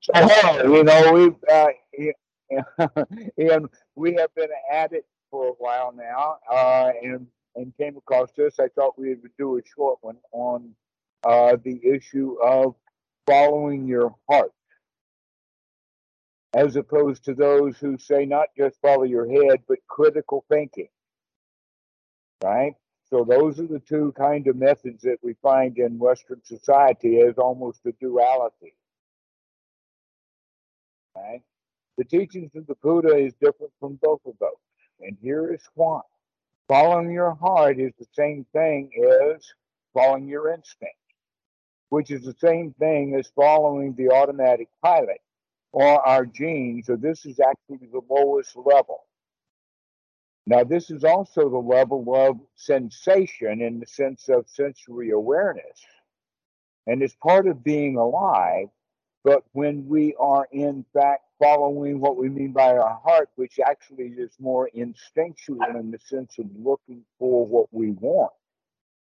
So, you know, we've uh, and we have been at it for a while now, uh, and and came across this. I thought we would do a short one on uh, the issue of following your heart, as opposed to those who say not just follow your head, but critical thinking. Right. So those are the two kind of methods that we find in Western society as almost a duality. Right? The teachings of the Buddha is different from both of those. And here is why. Following your heart is the same thing as following your instinct, which is the same thing as following the automatic pilot or our genes. So this is actually the lowest level. Now, this is also the level of sensation in the sense of sensory awareness. And as part of being alive. But when we are in fact following what we mean by our heart, which actually is more instinctual in the sense of looking for what we want,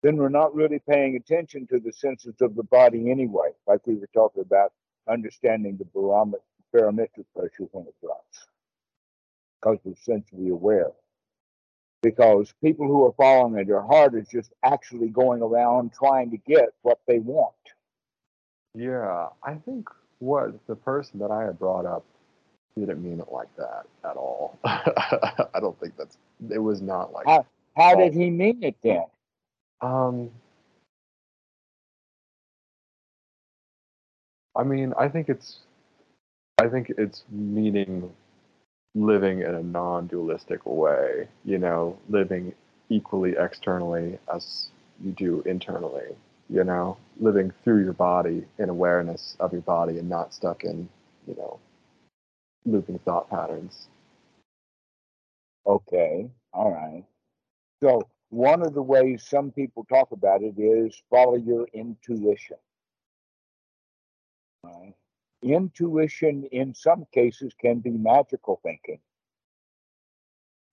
then we're not really paying attention to the senses of the body anyway, like we were talking about understanding the barometric pressure when it drops, because we're sensory aware because people who are following their heart is just actually going around trying to get what they want. Yeah, I think what the person that I had brought up didn't mean it like that at all. I don't think that's it was not like how, how did he mean it then? Um I mean, I think it's I think it's meaning living in a non-dualistic way you know living equally externally as you do internally you know living through your body in awareness of your body and not stuck in you know looping thought patterns. Okay. All right. So one of the ways some people talk about it is follow your intuition. Right. Intuition, in some cases, can be magical thinking.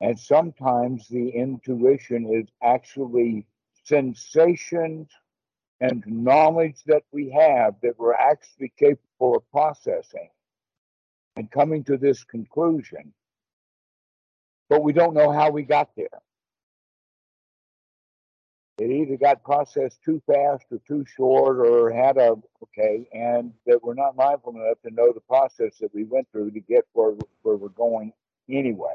And sometimes the intuition is actually sensations and knowledge that we have that we're actually capable of processing and coming to this conclusion. But we don't know how we got there. It either got processed too fast or too short or had a, okay, and that we're not mindful enough to know the process that we went through to get where, where we're going anyway.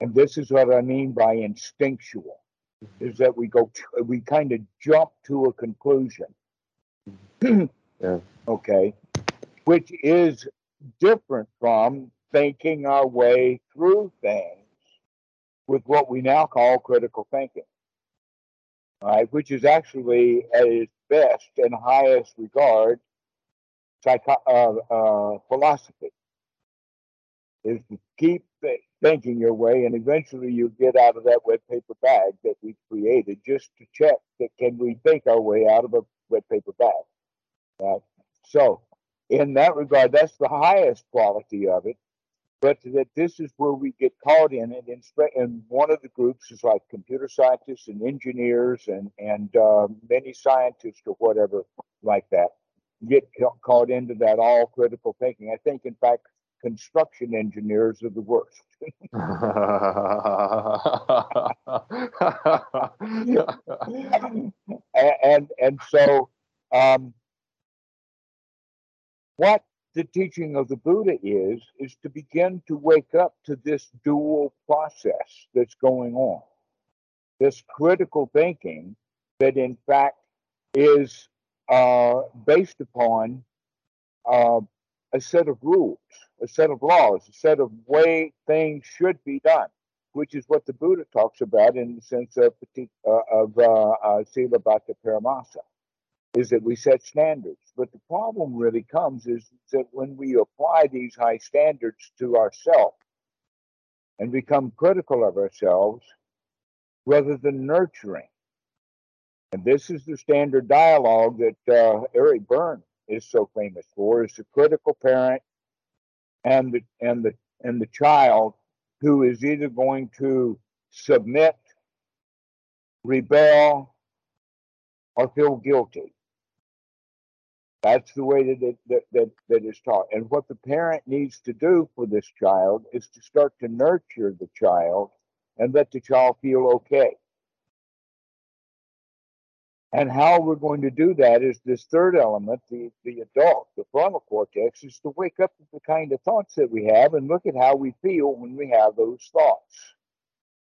And this is what I mean by instinctual, is that we go, we kind of jump to a conclusion. yeah. Okay. Which is different from thinking our way through things with what we now call critical thinking right, which is actually at its best and highest regard psycho- uh, uh, philosophy, is to keep thinking your way, and eventually you get out of that wet paper bag that we created just to check that can we think our way out of a wet paper bag. Right? So, in that regard, that's the highest quality of it but that this is where we get caught in it. And one of the groups is like computer scientists and engineers and and uh, many scientists or whatever like that get caught into that all critical thinking. I think, in fact, construction engineers are the worst. and, and, and so, um, what the teaching of the Buddha is, is to begin to wake up to this dual process that's going on. This critical thinking that, in fact, is uh, based upon uh, a set of rules, a set of laws, a set of way things should be done, which is what the Buddha talks about in the sense of, uh, of uh, uh, Silabbata Paramasa is that we set standards. But the problem really comes is that when we apply these high standards to ourselves and become critical of ourselves rather than nurturing. And this is the standard dialogue that uh, Eric Berne is so famous for: is the critical parent and the and the and the child who is either going to submit, rebel, or feel guilty. That's the way that it that, that that is taught. And what the parent needs to do for this child is to start to nurture the child and let the child feel okay. And how we're going to do that is this third element, the, the adult, the frontal cortex, is to wake up to the kind of thoughts that we have and look at how we feel when we have those thoughts.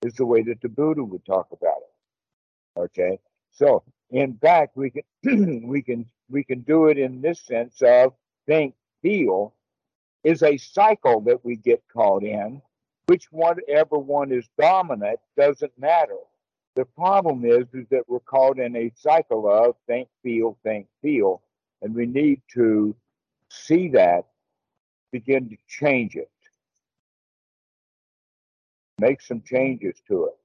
Is the way that the Buddha would talk about it. Okay. So in fact, we can we can we can do it in this sense of think, feel is a cycle that we get caught in. Which whatever one is dominant doesn't matter. The problem is, is that we're caught in a cycle of think, feel, think, feel, and we need to see that, begin to change it, make some changes to it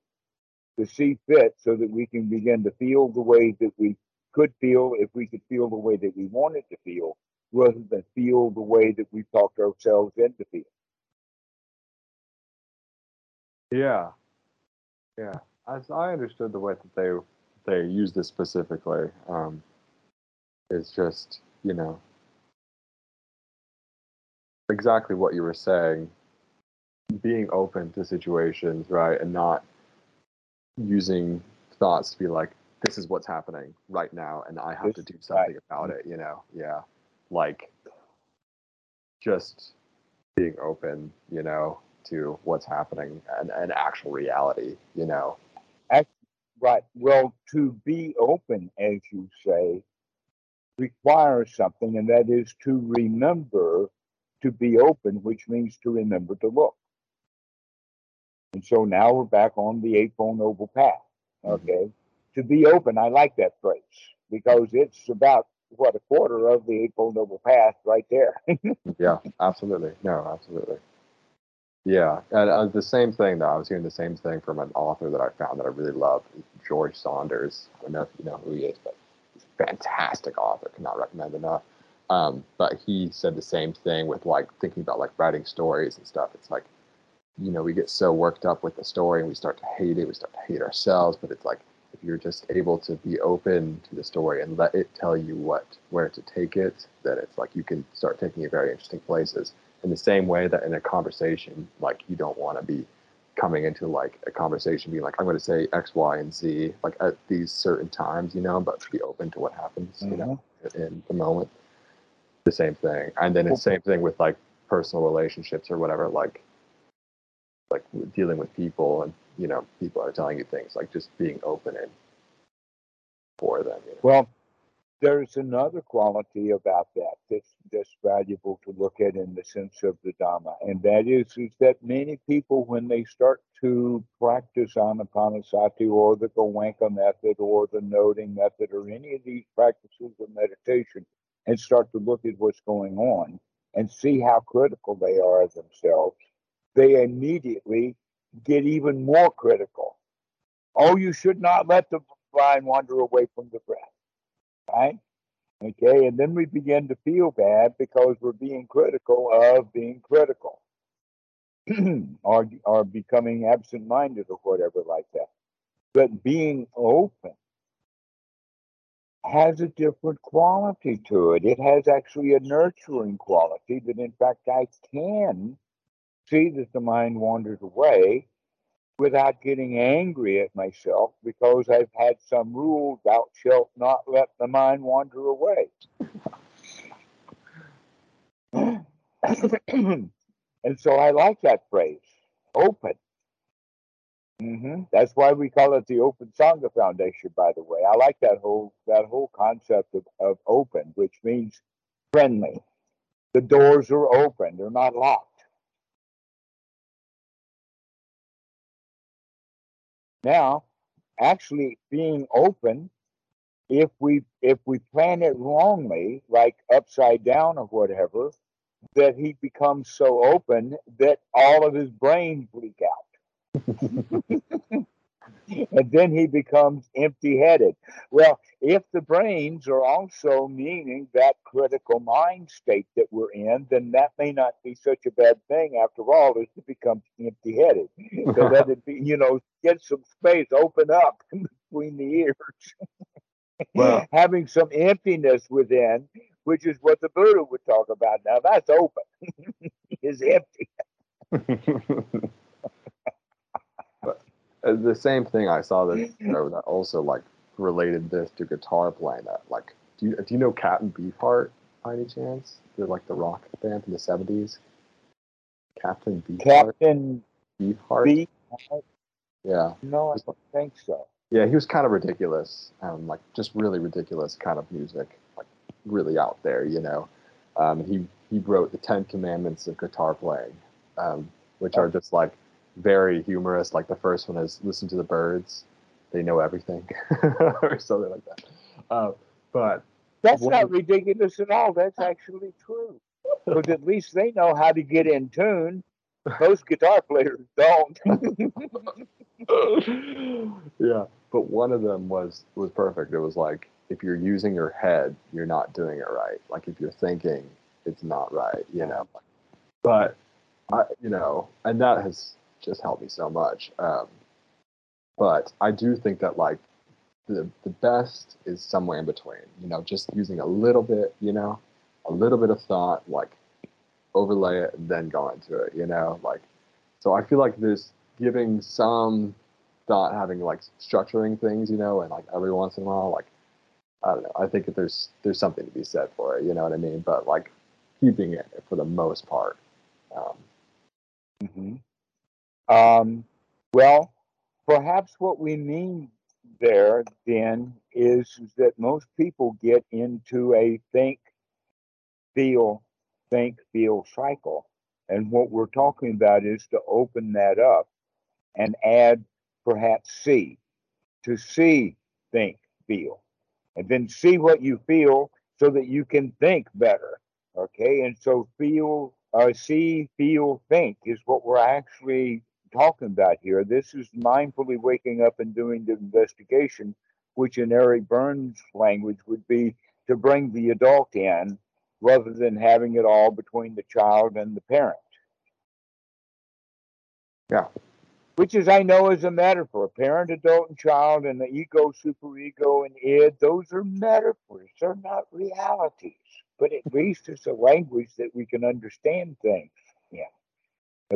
to see fit so that we can begin to feel the way that we could feel if we could feel the way that we wanted to feel rather than feel the way that we talked ourselves into feeling. Yeah. Yeah. As I understood the way that they they use this specifically, um, is just, you know, exactly what you were saying, being open to situations, right, and not using thoughts to be like, this is what's happening right now, and I have to do something right. about it. You know, yeah, like just being open, you know, to what's happening and, and actual reality. You know, right. Well, to be open, as you say, requires something, and that is to remember to be open, which means to remember to look. And so now we're back on the Eightfold Noble Path. Mm-hmm. Okay. Mm-hmm. To be open, I like that phrase because it's about what a quarter of the Eightfold Noble Path right there. yeah, absolutely. No, absolutely. Yeah, and uh, the same thing though. I was hearing the same thing from an author that I found that I really love, George Saunders. I don't know if you know who he is, but he's a fantastic author. Cannot recommend enough. Um, but he said the same thing with like thinking about like writing stories and stuff. It's like you know, we get so worked up with the story and we start to hate it. We start to hate ourselves. But it's like if you're just able to be open to the story and let it tell you what where to take it, then it's like you can start taking it very interesting places. In the same way that in a conversation, like you don't want to be coming into like a conversation being like, I'm going to say X, Y, and Z like at these certain times, you know, but to be open to what happens, mm-hmm. you know, mm-hmm. in the moment. The same thing, and then the same thing with like personal relationships or whatever. Like like dealing with people and you know people are telling you things like just being open and for them you know? well there's another quality about that that's that's valuable to look at in the sense of the dhamma and that is is that many people when they start to practice anapanasati or the goenka method or the noting method or any of these practices of meditation and start to look at what's going on and see how critical they are of themselves they immediately get even more critical. Oh, you should not let the mind wander away from the breath. Right? Okay, and then we begin to feel bad because we're being critical of being critical or, or becoming absent minded or whatever like that. But being open has a different quality to it. It has actually a nurturing quality that, in fact, I can see that the mind wanders away without getting angry at myself because I've had some rule, thou shalt not let the mind wander away. and so I like that phrase, open. Mm-hmm. That's why we call it the Open Sangha Foundation, by the way. I like that whole that whole concept of, of open, which means friendly. The doors are open; they're not locked. Now, actually being open, if we if we plan it wrongly, like upside down or whatever, that he becomes so open that all of his brains leak out. and then he becomes empty headed. Well, if the brains are also meaning that critical mind state that we're in, then that may not be such a bad thing after all, is to become empty headed. so that it be, you know, get some space, open up between the ears. Well, Having some emptiness within which is what the Buddha would talk about. Now that's open, is empty. Uh, the same thing I saw that, you know, that also like related this to guitar playing. That like, do you do you know Captain Beefheart by any chance? They're like the rock band from the seventies. Captain Beefheart. Captain Beefheart. Beefheart. Yeah. No, I don't think so. Yeah, he was kind of ridiculous, um, like just really ridiculous kind of music, like really out there, you know. Um, he he wrote the Ten Commandments of guitar playing, um, which are just like very humorous. Like the first one is listen to the birds, they know everything, or something like that. Uh, but that's not ridiculous at all. That's actually true, because at least they know how to get in tune. Most guitar players don't. yeah, but one of them was was perfect. It was like if you're using your head, you're not doing it right. Like if you're thinking, it's not right. You know. But I, you know, and that has just helped me so much. Um, but I do think that like the the best is somewhere in between. You know, just using a little bit. You know, a little bit of thought, like overlay it, and then go into it. You know, like so. I feel like there's giving some thought, having like structuring things, you know, and like every once in a while, like I don't know. I think that there's there's something to be said for it. You know what I mean? But like keeping it for the most part. Um, mm-hmm. Um, well, perhaps what we mean there then is, that most people get into a think, feel, think, feel cycle. And what we're talking about is to open that up and add perhaps see, to see, think, feel, and then see what you feel so that you can think better. Okay, and so feel, uh, see, feel, think is what we're actually talking about here. This is mindfully waking up and doing the investigation, which in Eric Berne's language would be to bring the adult in rather than having it all between the child and the parent. Yeah which is I know is a metaphor. Parent, adult, and child, and the ego, superego, and id, those are metaphors. They're not realities. But at least it's a language that we can understand things. Yeah.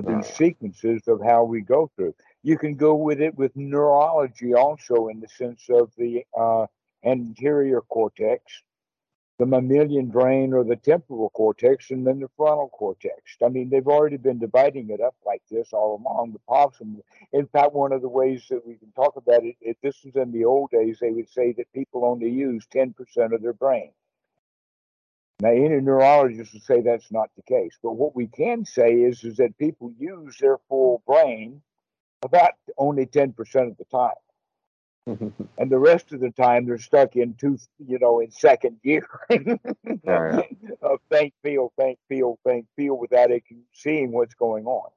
These sequences of how we go through. You can go with it with neurology also in the sense of the uh, anterior cortex the mammalian brain or the temporal cortex and then the frontal cortex. I mean, they've already been dividing it up like this all along. The possum, in fact, one of the ways that we can talk about it, if this was in the old days, they would say that people only use 10% of their brain. Now, any neurologist would say that's not the case. But what we can say is, is that people use their full brain about only 10% of the time. and the rest of the time they're stuck in two, you know, in second gear yeah. of think, feel, think, feel, think, feel without it seeing what's going on.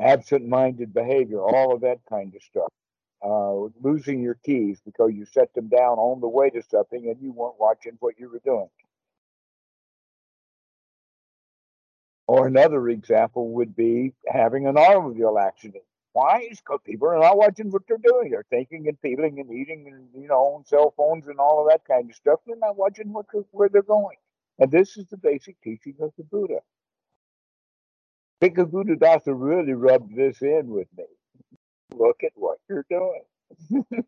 Absent-minded behavior, all of that kind of stuff. Uh, losing your keys because you set them down on the way to something and you weren't watching what you were doing. Or another example would be having an automobile accident. Why? Because people are not watching what they're doing. They're thinking and feeling and eating and you know on cell phones and all of that kind of stuff. They're not watching what where they're going. And this is the basic teaching of the Buddha. Bhikkhu Buddhadasa really rubbed this in with me. Look at what you're doing.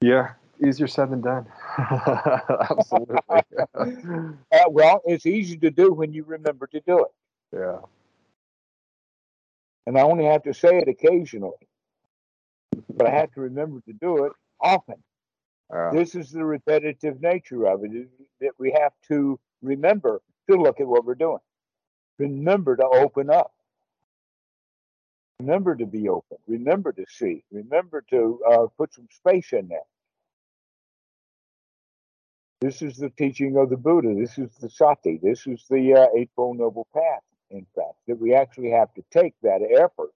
yeah, easier said than done. Absolutely. uh, well, it's easy to do when you remember to do it. Yeah and I only have to say it occasionally, but I have to remember to do it often. Uh, this is the repetitive nature of it, that we have to remember to look at what we're doing. Remember to open up. Remember to be open. Remember to see. Remember to uh, put some space in there. This is the teaching of the Buddha. This is the sati. This is the uh, Eightfold Noble Path in fact, that we actually have to take that effort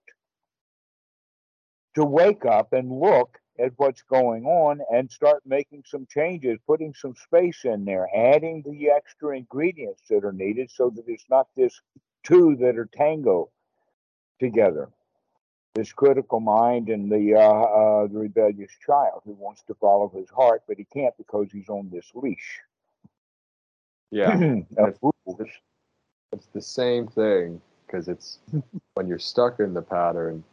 to wake up and look at what's going on and start making some changes, putting some space in there, adding the extra ingredients that are needed so that it's not just two that are tango together. This critical mind and the uh, uh, the rebellious child who wants to follow his heart, but he can't because he's on this leash. Yeah, rules. it's the same thing because it's when you're stuck in the pattern,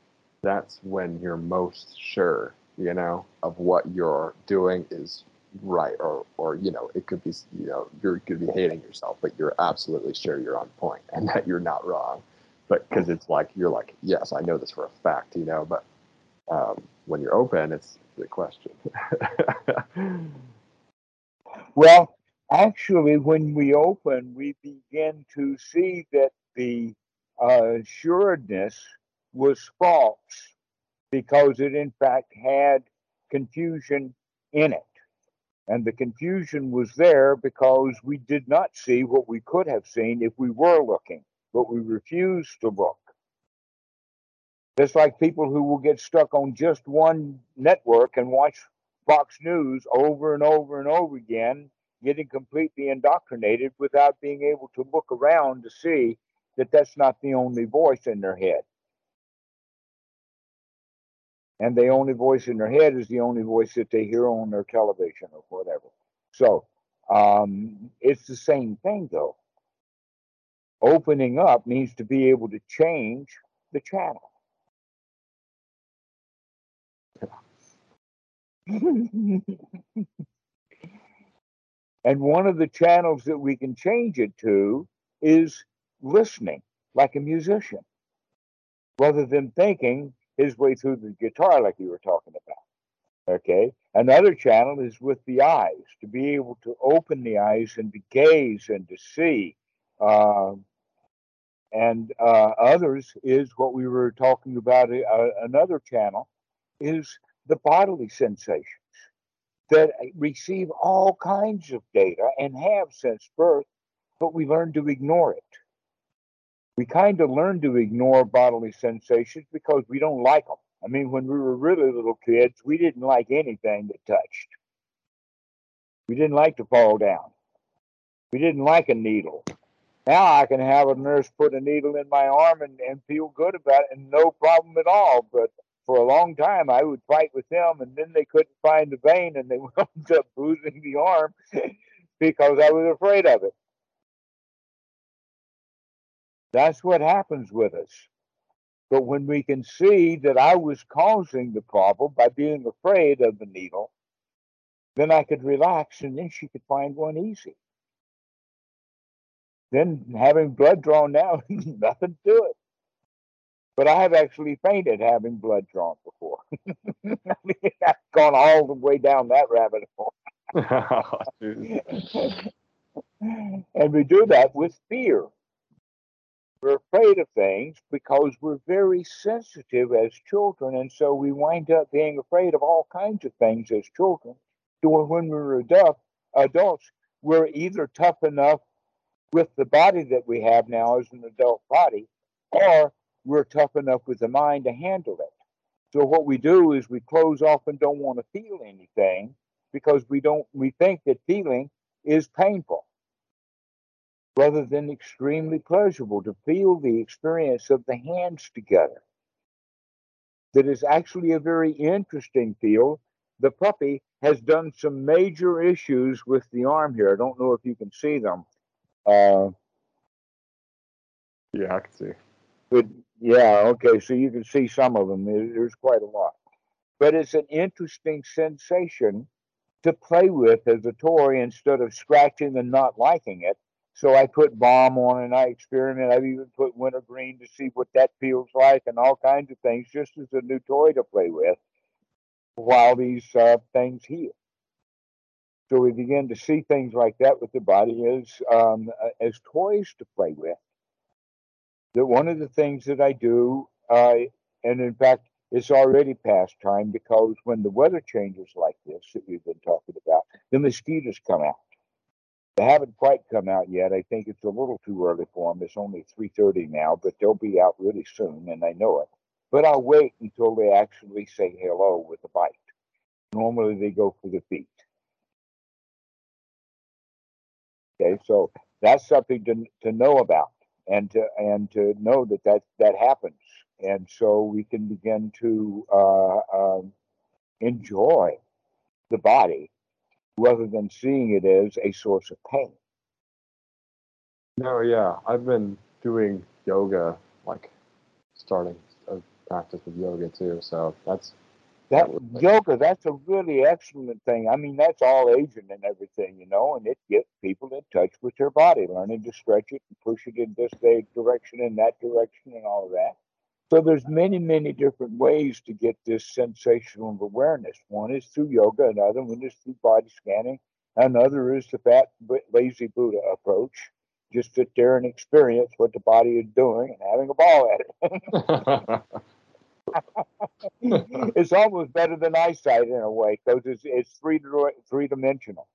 that's when you're most sure, you know, of what you're doing is right or or you know it could be you know you're could be hating yourself but you're absolutely sure you're on point and that you're not wrong but because it's like you're like yes i know this for a fact you know but um, when you're open it's the question Well, actually, when we open, we begin to see that the uh, assuredness was false because it, in fact, had confusion in it. And the confusion was there because we did not see what we could have seen if we were looking, but we refuse to look. Just like people who will get stuck on just one network and watch Fox News over and over and over again, getting completely indoctrinated without being able to look around to see that that's not the only voice in their head. And the only voice in their head is the only voice that they hear on their television or whatever. So um, it's the same thing, though. Opening up means to be able to change the channel. and one of the channels that we can change it to is listening like a musician rather than thinking his way through the guitar like you were talking about okay another channel is with the eyes to be able to open the eyes and to gaze and to see uh, and uh, others is what we were talking about uh, another channel is the bodily sensations that receive all kinds of data and have since birth, but we learn to ignore it. We kind of learn to ignore bodily sensations because we don't like them. I mean, when we were really little kids, we didn't like anything that touched. We didn't like to fall down. We didn't like a needle. Now I can have a nurse put a needle in my arm and, and feel good about it and no problem at all. But for a long time I would fight with them, and then they couldn't find the vein, and they wound up bruising the arm because I was afraid of it. That's what happens with us. But when we can see that I was causing the problem by being afraid of the needle, then I could relax, and then she could find one easy. Then having blood drawn now, nothing to it. But I have actually fainted having blood drawn before. I've gone all the way down that rabbit hole. and we do that with fear. We're afraid of things because we're very sensitive as children, and so we wind up being afraid of all kinds of things as children. To when we're adult, adults, we're either tough enough with the body that we have now as an adult body, or we're tough enough with the mind to handle it. So what we do is we close off and don't want to feel anything because we don't we think that feeling is painful rather than extremely pleasurable to feel the experience of the hands together. That is actually a very interesting feel. The puppy has done some major issues with the arm here. I don't know if you can see them. Uh, yeah, I can see. But yeah, okay, so you can see some of them. There's quite a lot. But it's an interesting sensation to play with as a toy instead of scratching and not liking it. So I put balm on and I experiment. I've even put wintergreen to see what that feels like and all kinds of things just as a new toy to play with while these uh, things heal. So we begin to see things like that with the body as um, as toys to play with that one of the things that I do, uh, and in fact, it's already past time because when the weather changes like this that we've been talking about, the mosquitoes come out. They haven't quite come out yet. I think it's a little too early for them. It's only 3:30 now, but they'll be out really soon, and I know it. But I'll wait until they actually say hello with a bite. Normally, they go for the feet. Okay, so that's something to, to know about and to and to know that that that happens and so we can begin to uh, um, enjoy the body rather than seeing it as a source of pain. No, yeah, I've been doing yoga, like starting a practice of yoga too. So that's that yoga. That's a really excellent thing. I mean, that's all Asian and everything, you know, and it gets people in touch with their body, learning to stretch it and push it in this direction and that direction and all of that. So there's many, many different ways to get this sensational awareness. One is through yoga, another one is through body scanning, another is the fat lazy Buddha approach. Just sit there and experience what the body is doing and having a ball at it. it's almost better than eyesight in a way because it's, it's three three dimensional.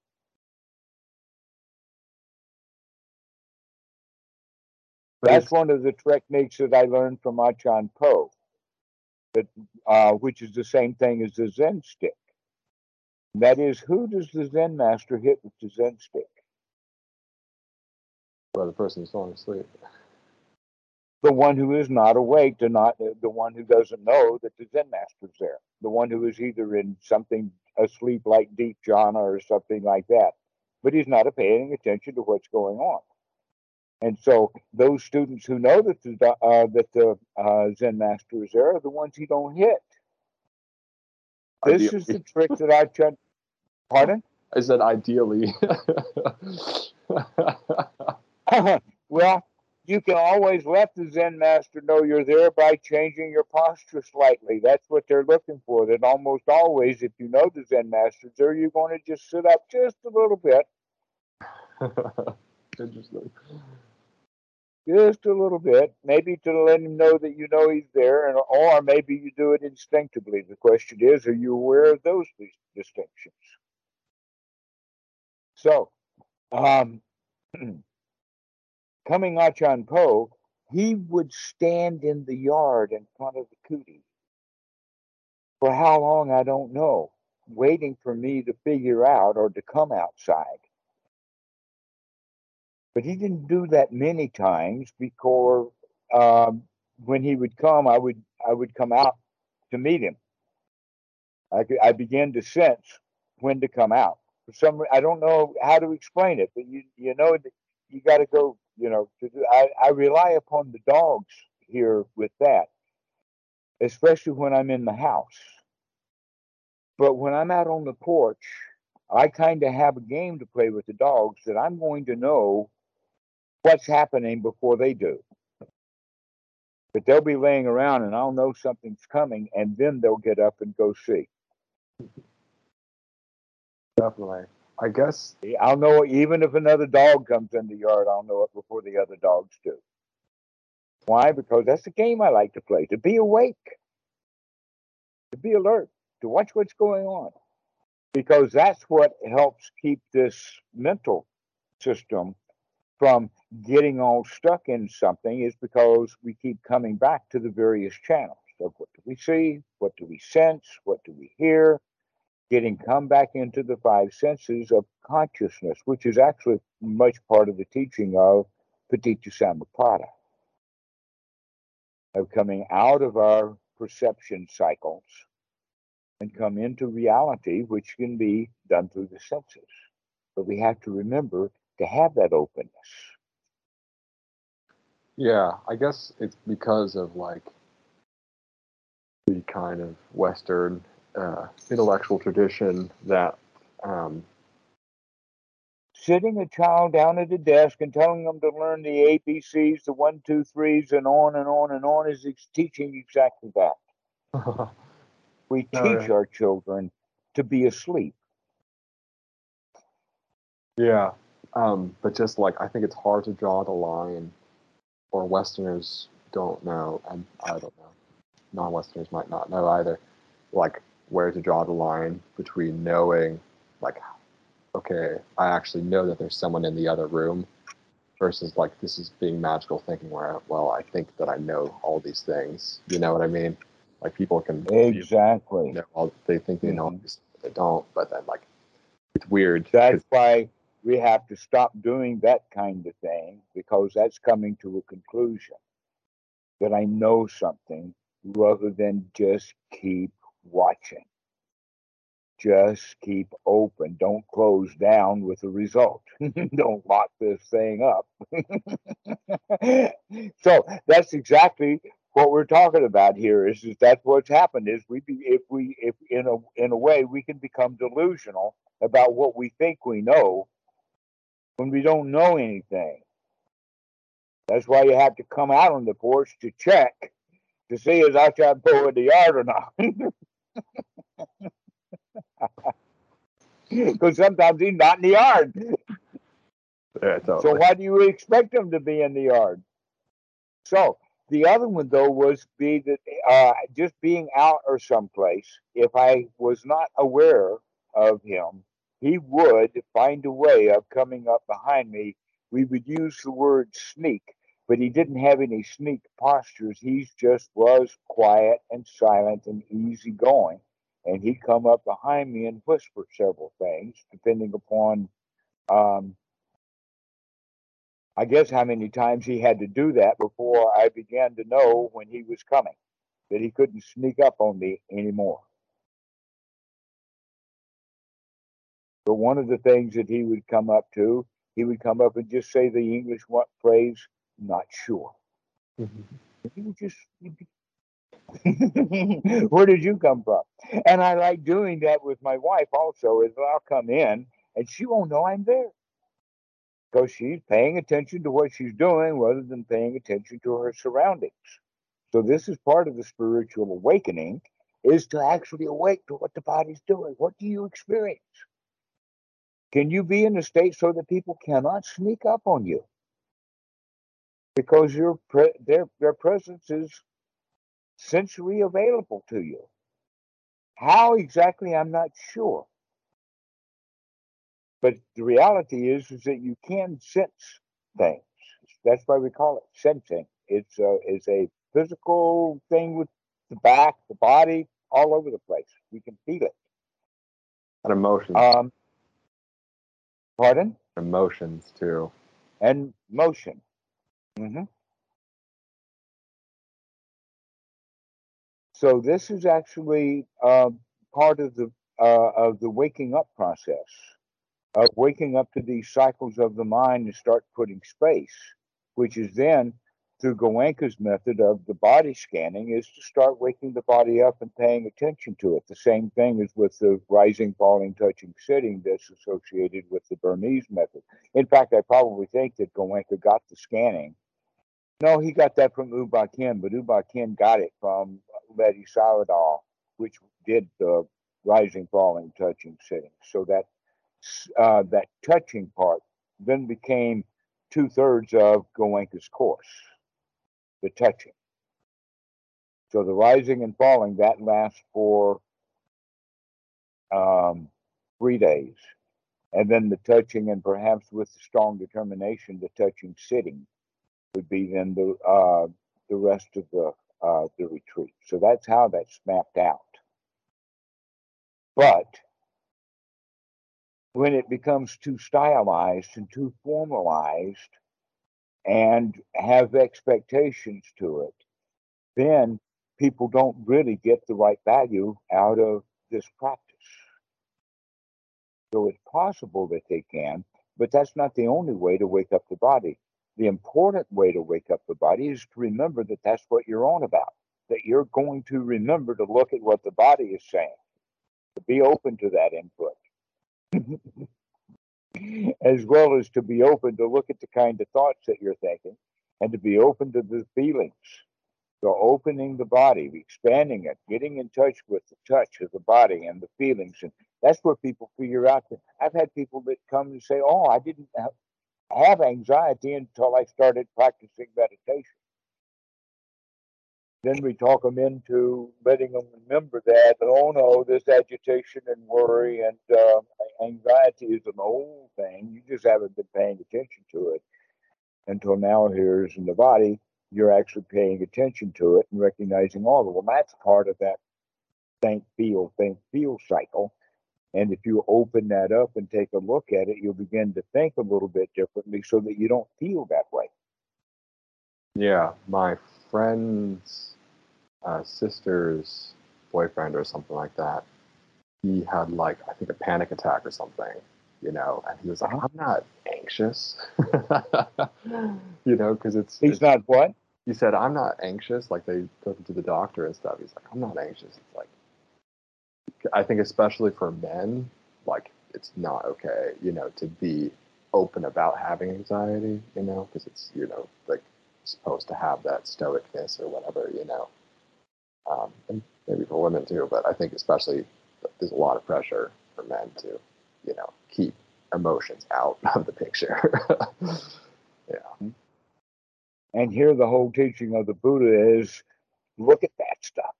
That's one of the techniques that I learned from Achan Pho, that, uh, which is the same thing as the Zen stick. That is, who does the Zen master hit with the Zen stick? Well, the person who's falling asleep. The one who is not awake, the not the one who doesn't know that the Zen master's there. The one who is either in something asleep like deep jhana or something like that, but he's not paying attention to what's going on. And so those students who know that the uh, that the uh, Zen master is there are the ones he don't hit. This ideally. is the trick that I've done. Pardon? I said ideally. well, you can always let the Zen master know you're there by changing your posture slightly. That's what they're looking for. That almost always, if you know the Zen master, there, you're going to just sit up just a little bit. Interesting just a little bit, maybe to let him know that you know he's there, and or maybe you do it instinctively. The question is, are you aware of those distinctions? So, um, coming Achan Pho, he would stand in the yard in front of the kuti For how long, I don't know, waiting for me to figure out or to come outside. But he didn't do that many times because um, when he would come, I would I would come out to meet him. I I began to sense when to come out. For some, I don't know how to explain it, but you you know you got to go. You know, I I rely upon the dogs here with that, especially when I'm in the house. But when I'm out on the porch, I kind of have a game to play with the dogs that I'm going to know what's happening before they do. But they'll be laying around and I'll know something's coming and then they'll get up and go see. Definitely. I guess I'll know even if another dog comes in the yard, I'll know it before the other dogs do. Why? Because that's the game I like to play, to be awake, to be alert, to watch what's going on. Because that's what helps keep this mental system from getting all stuck in something is because we keep coming back to the various channels of what do we see, what do we sense, what do we hear, getting come back into the five senses of consciousness, which is actually much part of the teaching of Paticca Samuppada, of coming out of our perception cycles and come into reality, which can be done through the senses. But we have to remember to have that openness. Yeah, I guess it's because of like the kind of Western uh, intellectual tradition that um, sitting a child down at a desk and telling them to learn the ABCs, the one, two, threes, and on and on and on is teaching exactly that. we teach our children to be asleep. Yeah, um, but just like I think it's hard to draw the line, or Westerners don't know, and I don't know. Non-Westerners might not know either, like where to draw the line between knowing, like, okay, I actually know that there's someone in the other room, versus like this is being magical thinking where, well, I think that I know all these things. You know what I mean? Like people can exactly. Know, all, they think they know, mm-hmm. they don't, but then like it's weird. That's why we have to stop doing that kind of thing because that's coming to a conclusion. that I know something rather than just keep watching. Just keep open. Don't close down with the result. Don't lock this thing up. so that's exactly what we're talking about here is, is that's what's happened is we be, if we if in a in a way we can become delusional about what we think we know when we don't know anything. That's why you have to come out on the porch to check to see is outside pull in the yard or not. Because sometimes he's not in the yard. Yeah, totally. So why do you expect him to be in the yard? So the other one though was be that uh, just being out or someplace. If I was not aware of him, he would find a way of coming up behind me. We would use the word sneak, but he didn't have any sneak postures. He just was quiet and silent and easygoing. And he'd come up behind me and whisper several things, depending upon, um, I guess, how many times he had to do that before I began to know when he was coming, that he couldn't sneak up on me anymore. But one of the things that he would come up to, he would come up and just say the English phrase, not sure. Mm-hmm. Would just, where did you come from? And I like doing that with my wife also, is I'll come in and she won't know I'm there. Because she's paying attention to what she's doing rather than paying attention to her surroundings. So this is part of the spiritual awakening is to actually awake to what the body's doing. What do you experience? Can you be in a state so that people cannot sneak up on you? Because your pre- their their presence is sensory available to you. How exactly, I'm not sure. But the reality is, is that you can sense things. That's why we call it sensing. It's a, it's a physical thing with the back, the body, all over the place. We can feel it. And emotions. Um, pardon? emotions too. And motion. Hmm So this is actually uh, part of the uh, of the waking up process of waking up to these cycles of the mind and start putting space, which is then through Goenka's method of the body scanning is to start waking the body up and paying attention to it. The same thing is with the rising, falling, touching, sitting that's associated with the Burmese method. In fact, I probably think that Goenka got the scanning. No, he got that from U Ba Khin, but U Ba Khin got it from Ledi Sayadaw, which did the rising, falling, touching, sitting. So that uh, that touching part then became two thirds of Goenka's course, the touching. So the rising and falling that lasts for um, three days, and then the touching and perhaps with strong determination, the touching sitting would be then the uh, the rest of the uh, the retreat. So that's how that's mapped out. But when it becomes too stylized and too formalized and have expectations to it, then people don't really get the right value out of this practice. So it's possible that they can, but that's not the only way to wake up the body. The important way to wake up the body is to remember that that's what you're on about, that you're going to remember to look at what the body is saying, to be open to that input. as well as to be open to look at the kind of thoughts that you're thinking and to be open to the feelings. So, opening the body, expanding it, getting in touch with the touch of the body and the feelings. And that's where people figure out that I've had people that come and say, Oh, I didn't have, anxiety until I started practicing meditation. Then we talk them into letting them remember that oh no this agitation and worry and uh, anxiety is an old thing. You just haven't been paying attention to it until now here's in the body. You're actually paying attention to it and recognizing all of it well that's part of that think feel think feel cycle and if you open that up and take a look at it you'll begin to think a little bit differently so that you don't feel that way yeah my friend's uh, sister's boyfriend or something like that. He had like I think a panic attack or something, you know, and he was like, "I'm not anxious," you know, because it's He's it's, not what? he said, I'm not anxious. Like they took him to the doctor and stuff. He's like, I'm not anxious. It's like, I think especially for men, like it's not okay, you know, to be open about having anxiety, you know, because it's, you know, like supposed to have that stoicness or whatever, you know. Um, and maybe for women too, but I think especially there's a lot of pressure for men to, you know, keep emotions out of the picture. yeah. And here the whole teaching of the Buddha is look at that stuff.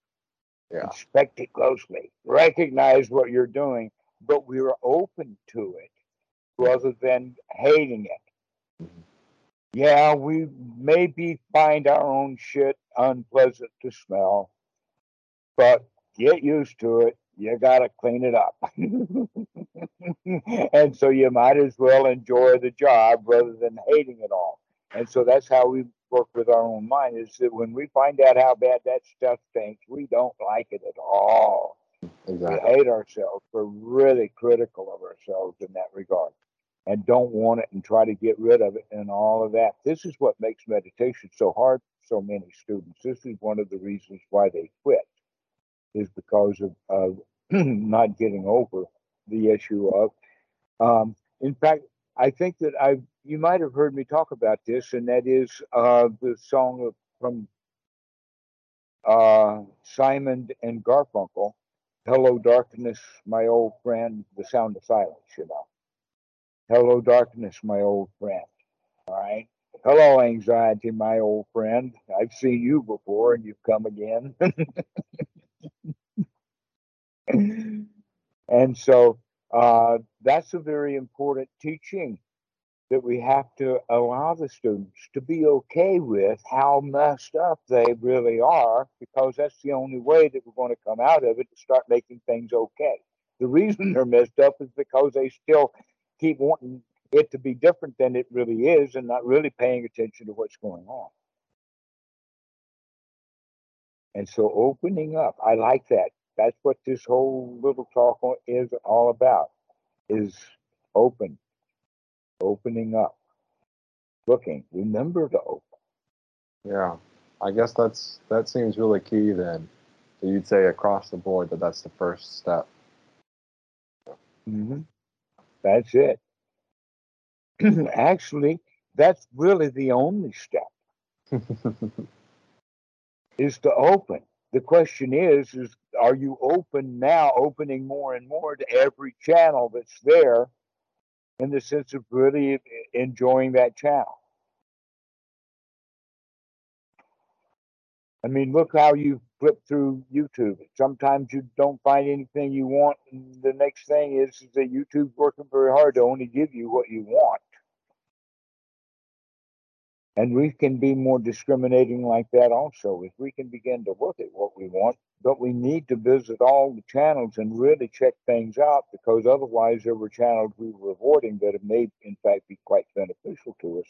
Yeah. Inspect it closely. Recognize what you're doing, but we're open to it rather than hating it. Mhm. Yeah, we maybe find our own shit unpleasant to smell, but get used to it. You gotta clean it up. and so you might as well enjoy the job rather than hating it all. And so that's how we work with our own mind is that when we find out how bad that stuff stinks, we don't like it at all. Exactly. We hate ourselves. We're really critical of ourselves in that regard and don't want it and try to get rid of it and all of that. This is what makes meditation so hard for so many students. This is one of the reasons why they quit, is because of, of not getting over the issue of. Um, in fact, I think that I you might have heard me talk about this, and that is uh, the song from uh, Simon and Garfunkel, "Hello, Darkness, My Old Friend." The sound of silence, you know. Hello, darkness, my old friend. All right. Hello, anxiety, my old friend. I've seen you before, and you've come again. and so uh, that's a very important teaching that we have to allow the students to be okay with how messed up they really are, because that's the only way that we're going to come out of it to start making things okay. The reason they're messed up is because they still keep wanting it to be different than it really is and not really paying attention to what's going on. And so opening up, I like that. That's what this whole little talk is all about is open, opening up, looking. Remember to open. Yeah, I guess that's that seems really key. Then, so you'd say across the board that that's the first step. Mm-hmm. That's it. Actually, that's really the only step is to open. The question is, is are you open now, opening more and more to every channel that's there in the sense of really enjoying that channel? I mean, look how you flip through YouTube. Sometimes you don't find anything you want, and the next thing is, is that YouTube's working very hard to only give you what you want. And we can be more discriminating like that also, if we can begin to look at what we want, but we need to visit all the channels and really check things out because otherwise there were channels we were avoiding that may in fact be quite beneficial to us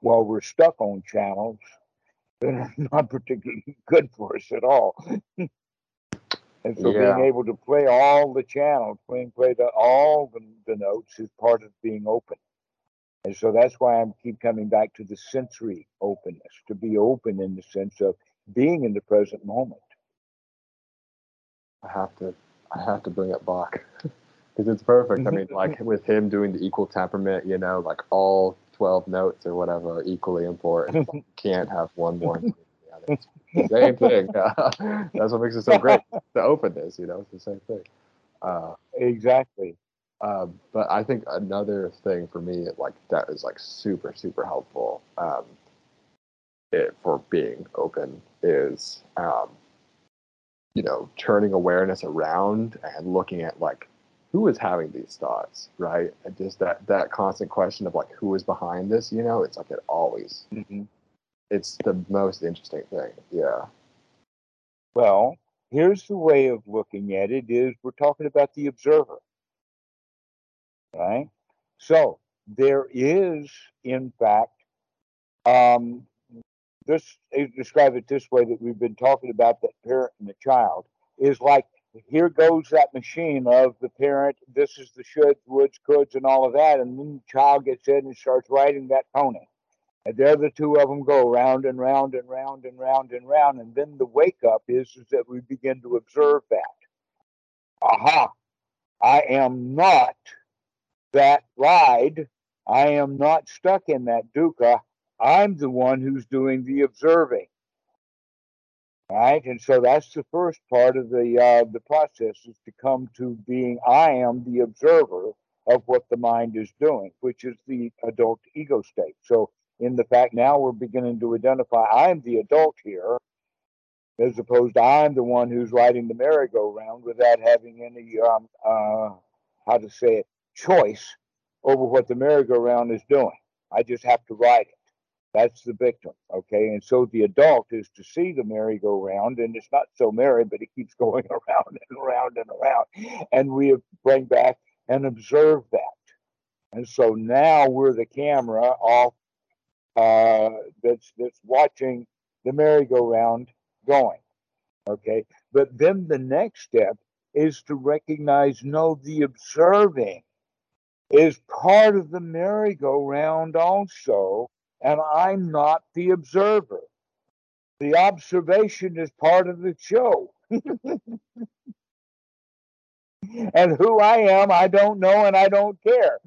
while we're stuck on channels that are not particularly good for us at all. and so Yeah. being able to play all the channels, playing play the all the, the notes is part of being open. And so that's why I keep coming back to the sensory openness, to be open in the sense of being in the present moment. I have to, I have to bring it back because it's perfect. I mean, like with him doing the equal temperament, you know, like all twelve notes or whatever are equally important. You can't have one more. than the other. It's the Same thing. That's what makes it so great. The openness, you know, it's the same thing. Uh, Exactly. Um, but I think another thing for me, like that is like super, super helpful um, it, for being open is, um, you know, turning awareness around and looking at like who is having these thoughts, right? And just that that constant question of like who is behind this, you know, it's like it always, hmm it's the most interesting thing. Yeah. Well, here's the way of looking at it is we're talking about the observer. Right? So there is, in fact, um, this describe it this way that we've been talking about that parent and the child is like here goes that machine of the parent. This is the shoulds, woulds, coulds, and all of that, and then the child gets in and starts riding that pony. And there the two of them go round and round and round and round and round. And then the wake up is, is that we begin to observe that. Aha, I am not that ride. I am not stuck in that dukkha. I'm the one who's doing the observing. Right? And so that's the first part of the uh, the process is to come to being I am the observer of what the mind is doing, which is the adult ego state. So in the fact now we're beginning to identify I'm the adult here, as opposed to I'm the one who's riding the merry-go-round without having any um, uh, how to say it choice over what the merry-go-round is doing. I just have to ride it. That's the victim. Okay. And so the adult is to see the merry-go-round, and it's not so merry, but it keeps going around and around and around. And we bring back and observe that. And so now we're the camera off uh, that's that's watching the merry-go-round going. Okay. But then the next step is to recognize no, the observing is part of the merry-go-round also, and I'm not the observer. The observation is part of the show. and who I am, I don't know and I don't care.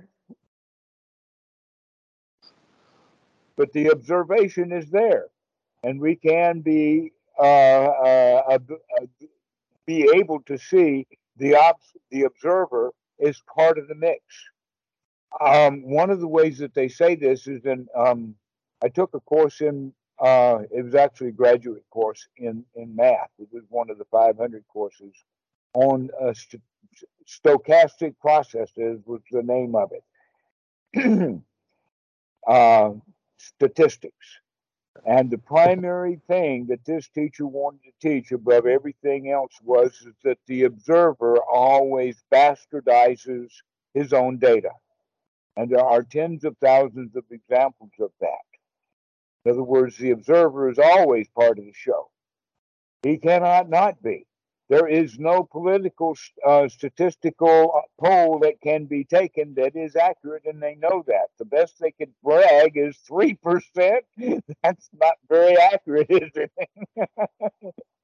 But the observation is there, and we can be uh, uh, uh, be able to see the obs- the observer is part of the mix. Um, one of the ways that they say this is in um, I took a course in uh, it was actually a graduate course in in math. It was one of the 500 courses on uh, st- stochastic processes was the name of it. uh, statistics. And the primary thing that this teacher wanted to teach above everything else was that the observer always bastardizes his own data. And there are tens of thousands of examples of that. In other words, the observer is always part of the show. He cannot not be. There is no political uh, statistical uh, poll that can be taken that is accurate, and they know that. The best they can brag is 3%. That's not very accurate, is it?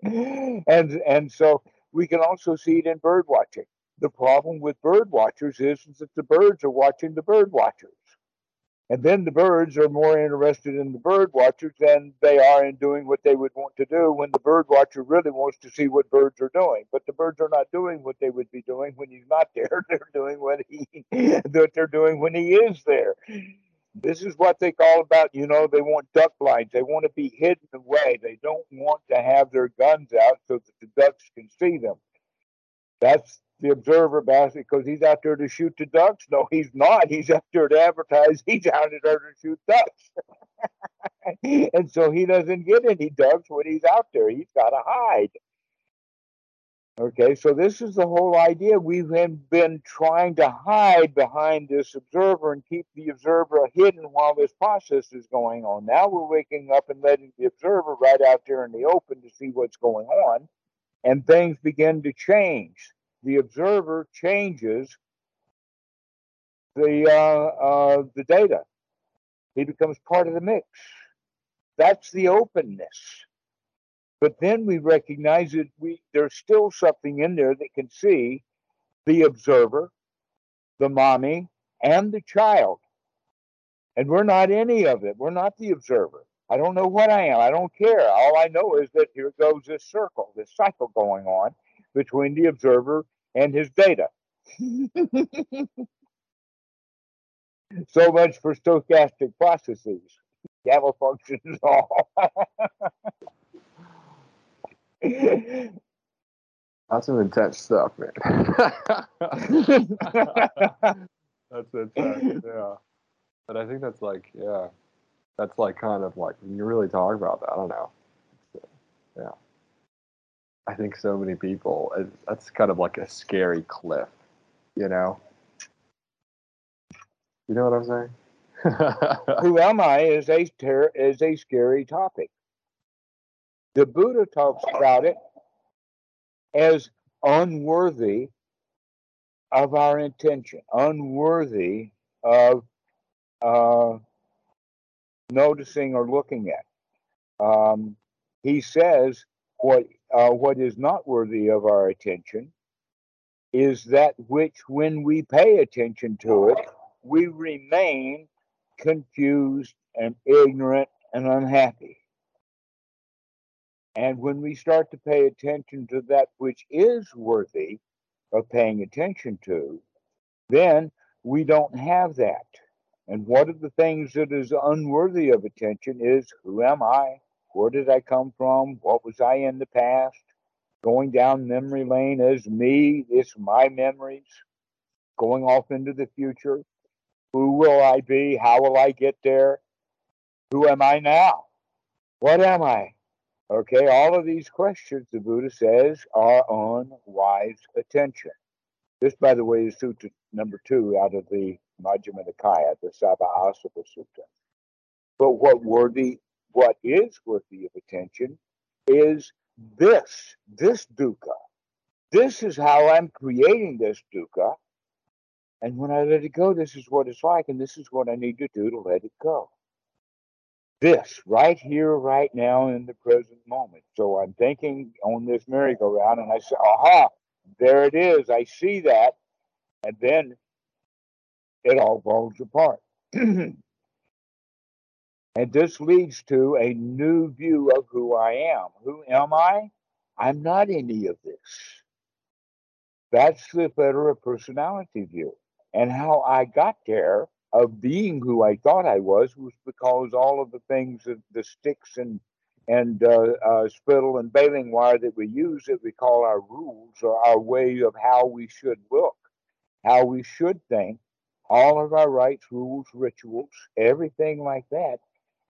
and, and so we can also see it in bird watching. The problem with bird watchers is, is that the birds are watching the bird watchers. And then the birds are more interested in the bird watchers than they are in doing what they would want to do when the bird watcher really wants to see what birds are doing. But the birds are not doing what they would be doing when he's not there. They're doing what he what they're doing when he is there. This is what they call about, you know, they want duck blinds. They want to be hidden away. They don't want to have their guns out so that the ducks can see them. That's the observer basket because he's out there to shoot the ducks. No, he's not. He's out there to advertise. He's out there to shoot ducks. and so he doesn't get any ducks when he's out there. He's got to hide. Okay, so this is the whole idea. We've been trying to hide behind this observer and keep the observer hidden while this process is going on. Now we're waking up and letting the observer right out there in the open to see what's going on, and things begin to change the observer changes the uh, uh, the data. He becomes part of the mix. That's the openness. But then we recognize that we there's still something in there that can see the observer, the mommy, and the child. And we're not any of it. We're not the observer. I don't know what I am. I don't care. All I know is that here goes this circle, this cycle going on between the observer and his data. so much for stochastic processes. Gamma functions all. That's some intense stuff, man. that's intense, yeah. But I think that's like, yeah, that's like kind of like when you really talk about that. I don't know. yeah. I think so many people. That's kind of like a scary cliff, you know. You know what I'm saying? Who am I is a ter- is a scary topic. The Buddha talks about it as unworthy of our intention, unworthy of uh, noticing or looking at. Um, he says what uh, what is not worthy of our attention is that which, when we pay attention to it, we remain confused and ignorant and unhappy. And when we start to pay attention to that which is worthy of paying attention to, then we don't have that. And one of the things that is unworthy of attention is who am I? Where did I come from? What was I in the past? Going down memory lane as me, it's my memories. Going off into the future. Who will I be? How will I get there? Who am I now? What am I? Okay, all of these questions, the Buddha says, are on wise attention. This, by the way, is Sutta number two out of the Majjhima Nikaya, the Sabbasava Sutta. But what worthy, what is worthy of attention is this, this dukkha. This is how I'm creating this dukkha. And when I let it go, this is what it's like, and this is what I need to do to let it go this right here, right now, in the present moment. So I'm thinking on this merry-go-round, and I say, aha, there it is. I see that. And then it all falls apart. and this leads to a new view of who I am. Who am I? I'm not any of this. That's the fetter of personality view. And how I got there of being who I thought I was was because all of the things that the sticks and and uh, uh, spittle and baling wire that we use that we call our rules or our way of how we should look, how we should think, all of our rites, rules, rituals, everything like that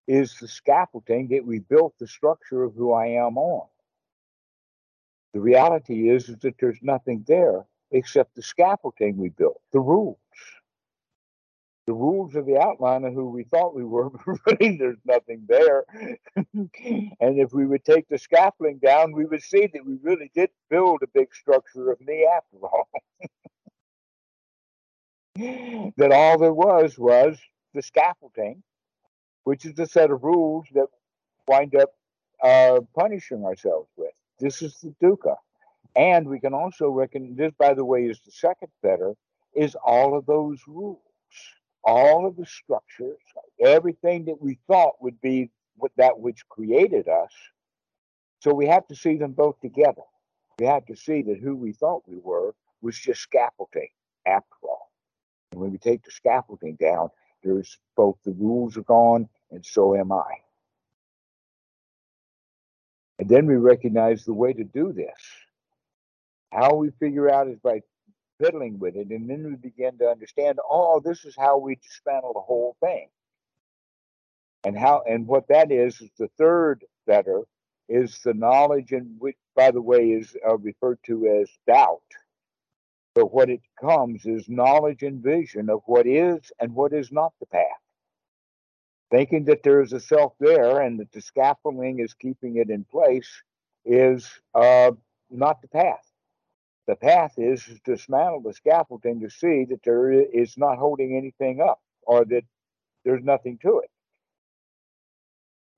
is the scaffolding that we built the structure of who I am on. The reality is, is that there's nothing there except the scaffolding we built, the rules the rules of the outline of who we thought we were, but really there's nothing there. and if we would take the scaffolding down, we would see that we really did build a big structure of me after all. that all there was was the scaffolding, which is the set of rules that wind up uh, punishing ourselves with. This is the dukkha. And we can also reckon this, by the way, is the second fetter, is all of those rules all of the structures, everything that we thought would be that which created us. So we have to see them both together. We have to see that who we thought we were was just scaffolding after all. And when we take the scaffolding down, there's both the rules are gone and so am I. And then we recognize the way to do this. How we figure out is by fiddling with it. And then we begin to understand, oh, this is how we dismantle the whole thing. And how and what that is is the third fetter is the knowledge and which by the way is uh, referred to as doubt. But what it comes is knowledge and vision of what is and what is not the path. Thinking that there is a self there and that the scaffolding is keeping it in place is uh, not the path. The path is to dismantle the scaffolding to see that there is not holding anything up or that there's nothing to it.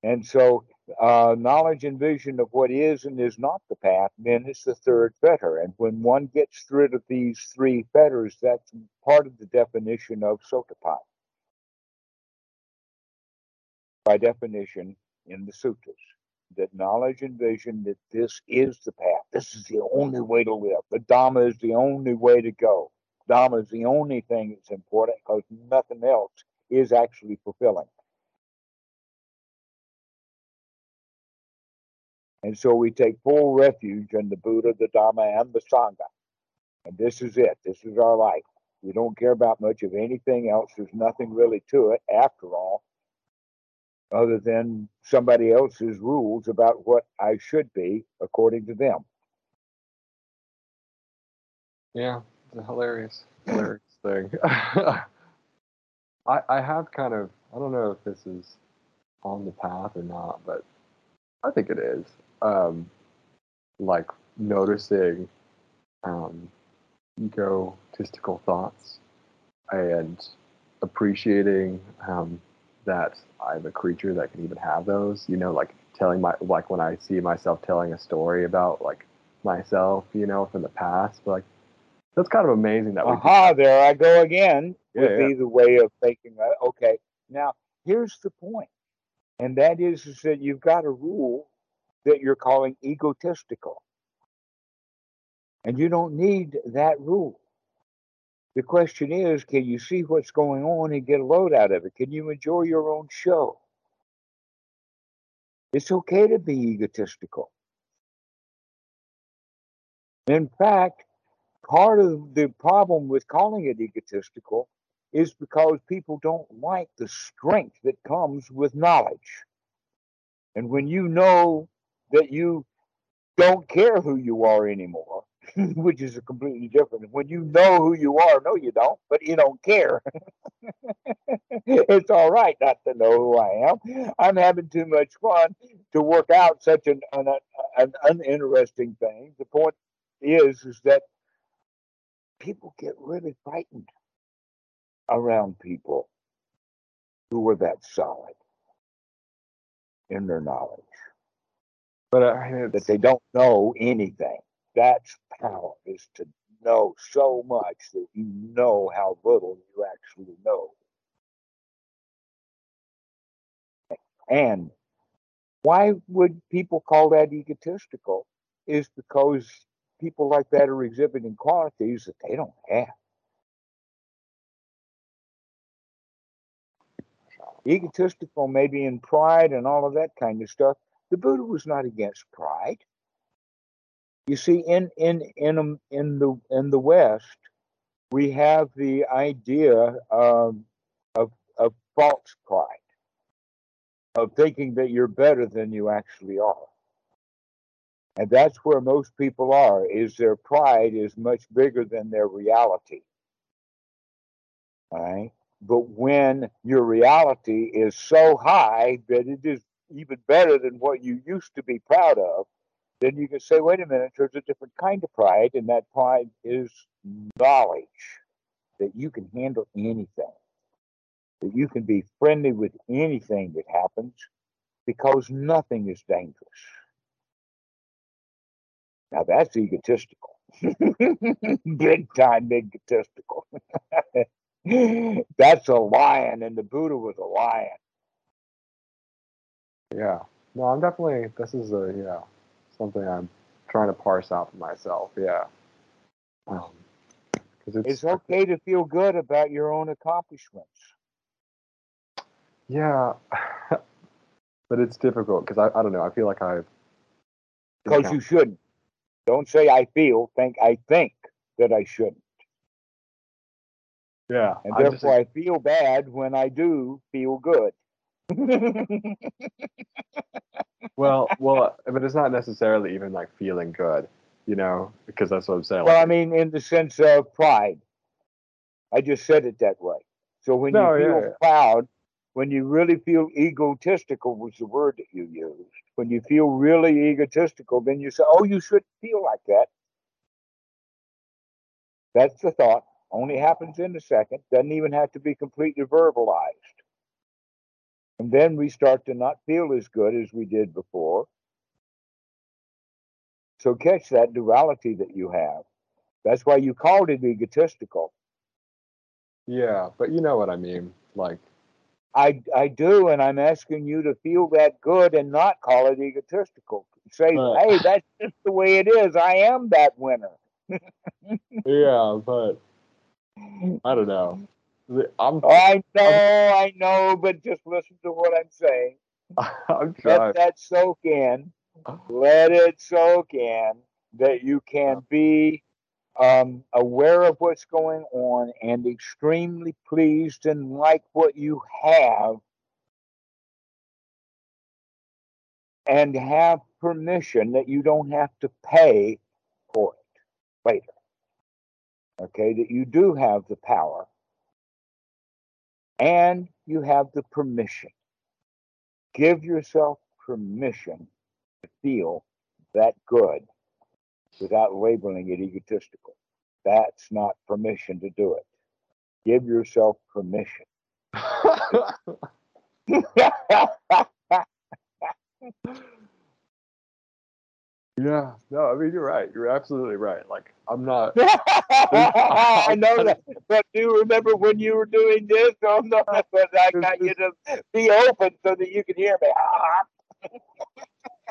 And so, uh, knowledge and vision of what is and is not the path, then the third fetter. And when one gets rid of these three fetters, that's part of the definition of Sotapanna. By definition, in the sutras that knowledge and vision that this is the path. This is the only way to live. The Dhamma is the only way to go. Dhamma is the only thing that's important because nothing else is actually fulfilling. And so we take full refuge in the Buddha, the Dhamma, and the Sangha. And this is it. This is our life. We don't care about much of anything else. There's nothing really to it after all other than somebody else's rules about what I should be according to them. Yeah, it's a hilarious, hilarious thing. I I have kind of I don't know if this is on the path or not, but I think it is. Um, like noticing um, egotistical thoughts and appreciating um, that I'm a creature that can even have those. You know, like telling my like when I see myself telling a story about like myself, you know, from the past, but like that's kind of amazing that we. Aha! There I go again Yeah, with yeah. either way of thinking. Okay, now here's the point, and that is, is that you've got a rule that you're calling egotistical, and you don't need that rule. The question is, can you see what's going on and get a load out of it? Can you enjoy your own show? It's okay to be egotistical. In fact, part of the problem with calling it egotistical is because people don't like the strength that comes with knowledge. And when you know that you don't care who you are anymore, which is a completely different. When you know who you are, no, you don't, but you don't care. it's all right not to know who I am. I'm having too much fun to work out such an, an, an uninteresting thing. The point is, is that people get really frightened around people who are that solid in their knowledge But uh, that they don't know anything. That's power, is to know so much that you know how little you actually know. And why would people call that egotistical? Is because people like that are exhibiting qualities that they don't have. Egotistical, maybe in pride and all of that kind of stuff. The Buddha was not against pride. You see, in in in um, in the in the West, we have the idea um, of of false pride, of thinking that you're better than you actually are. And that's where most people are, is their pride is much bigger than their reality. All right. But when your reality is so high that it is even better than what you used to be proud of, then you can say, wait a minute, there's a different kind of pride, and that pride is knowledge that you can handle anything, that you can be friendly with anything that happens because nothing is dangerous. Now that's egotistical. Big time egotistical. that's a lion, and the Buddha was a lion. Yeah. No, I'm definitely. This is a yeah something I'm trying to parse out for myself. Yeah. Um, it's, It's okay to feel good about your own accomplishments. yeah, but it's difficult because I, I don't know. I feel like I've Because you shouldn't. Don't say I feel, think I think that I shouldn't. yeah, And I'm just therefore I feel bad when I do feel good. Well, well, but it's not necessarily even like feeling good, you know, because that's what I'm saying. well, I mean, in the sense of pride. I just said it that way. So when No, you feel yeah, yeah. proud, when you really feel egotistical was the word that you used. When you feel really egotistical, then you say, "Oh, you shouldn't feel like that." That's the thought. Only happens in a second. Doesn't even have to be completely verbalized. And then we start to not feel as good as we did before. So catch that duality that you have. That's why you called it egotistical. yeah, but you know what I mean. Like, I I do, and I'm asking you to feel that good and not call it egotistical. Say, Right. hey, that's just the way it is. I am that winner. yeah, but I don't know. I'm I know, I know, but just listen to what I'm saying. I'm trying. Let that soak in. Let it soak in that you can be um, aware of what's going on and extremely pleased and like what you have and have permission that you don't have to pay for it later. Okay, that you do have the power and you have the permission. Give yourself permission to feel that good without labeling it egotistical. That's not permission to do it. Give yourself permission. yeah, no, I mean you're right. You're absolutely right. Like I'm not. I know that, but do you remember when you were doing this? Oh no, but I got you to be open so that you can hear me.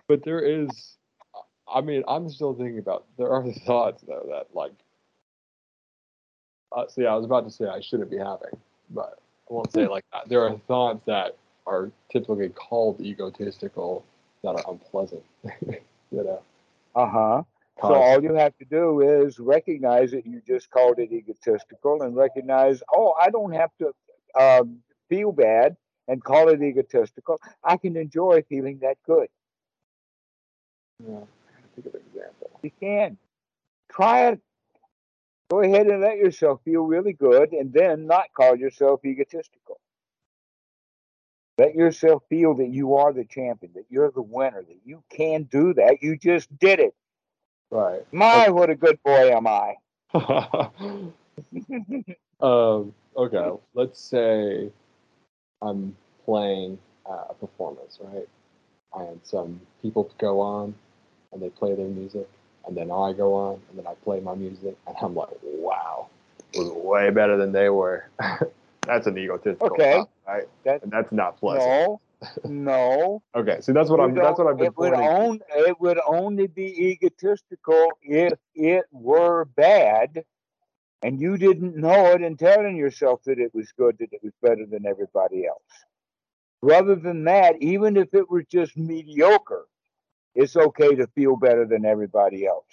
but there is, I mean, I'm still thinking about. There are thoughts though that like. Uh, see, I was about to say I shouldn't be having, but I won't say like that. There are thoughts that are typically called egotistical that are unpleasant. you know. Uh huh. So all you have to do is recognize that you just called it egotistical, and recognize, oh, I don't have to um, feel bad and call it egotistical. I can enjoy feeling that good. Yeah, think of an example. You can try it. Go ahead and let yourself feel really good, and then not call yourself egotistical. Let yourself feel that you are the champion, that you're the winner, that you can do that. You just did it. Right. My, what a good boy am I. um, okay, let's say I'm playing uh, a performance, right? And some people go on and they play their music, and then I go on and then I play my music, and I'm like, wow, it was way better than they were. that's an egotistical okay. thought, right? That, and that's not pleasant. No, no. okay, so that's what I'm. That's what I've been. It would, on, it would only be egotistical if it were bad, and you didn't know it, and telling yourself that it was good, that it was better than everybody else. Rather than that, even if it were just mediocre, it's okay to feel better than everybody else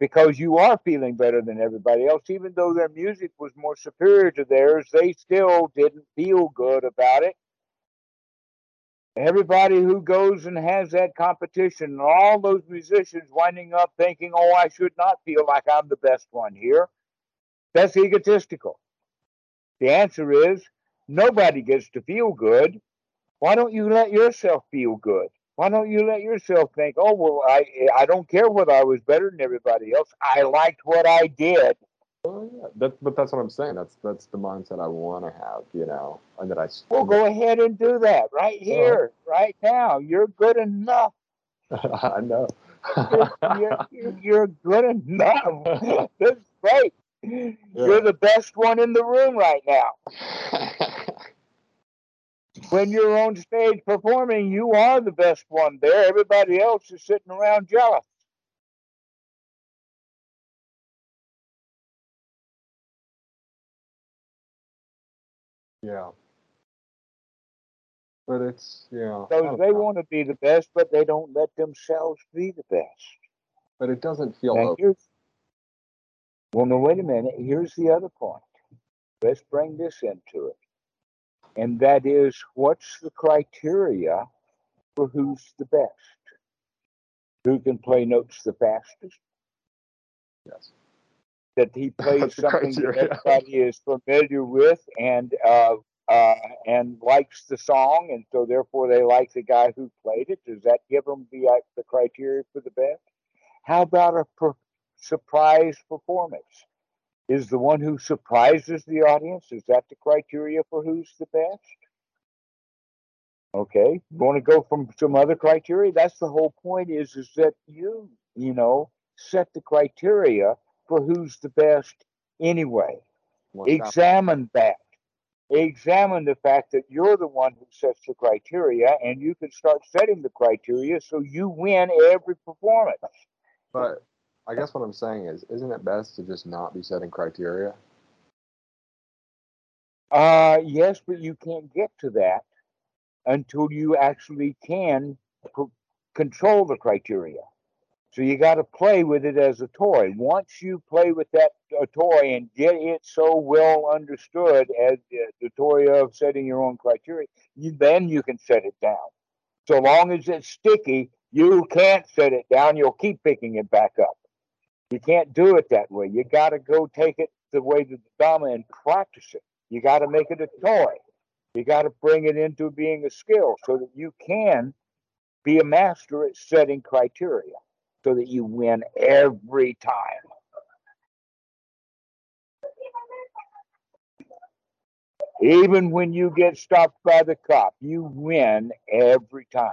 because you are feeling better than everybody else. Even though their music was more superior to theirs, they still didn't feel good about it. Everybody who goes and has that competition, and all those musicians winding up thinking, oh, I should not feel like I'm the best one here, that's egotistical. The answer is nobody gets to feel good. Why don't you let yourself feel good? Why don't you let yourself think, oh, well, I, I don't care whether I was better than everybody else. I liked what I did. Oh, yeah. That, but that's what I'm saying. That's that's the mindset I want to have, you know, and that I. Well, go ahead and do that right uh-huh. here, right now. You're good enough. I know. you're, you're, you're, good enough. That's great. Yeah. You're the best one in the room right now. When you're on stage performing, you are the best one there. Everybody else is sitting around jealous. Yeah. But it's yeah. So oh, they want to be the best, but they don't let themselves be the best. But it doesn't feel. Like Well, no, wait a minute. Here's the other point. Let's bring this into it, and that is, what's the criteria for who's the best? Who can play notes the fastest? Yes that he plays something that everybody is familiar with and uh, uh, and likes the song, and so therefore they like the guy who played it. Does that give them the uh, the criteria for the best? How about a per- surprise performance? Is the one who surprises the audience is that the criteria for who's the best? Okay, you want to go from some other criteria? That's the whole point. Is is that you you know set the criteria for who's the best anyway. What's Examine that. Examine the fact that you're the one who sets the criteria, and you can start setting the criteria so you win every performance. But I guess what I'm saying is, isn't it best to just not be setting criteria? Uh, yes, but you can't get to that until you actually can pr- control the criteria. So you got to play with it as a toy. Once you play with that uh, toy and get it so well understood as the, toy of setting your own criteria, you, then you can set it down. So long as it's sticky, you can't set it down. You'll keep picking it back up. You can't do it that way. You got to go take it the way the Dhamma and practice it. You got to make it a toy. You got to bring it into being a skill so that you can be a master at setting criteria so that you win every time. Even when you get stopped by the cop, you win every time.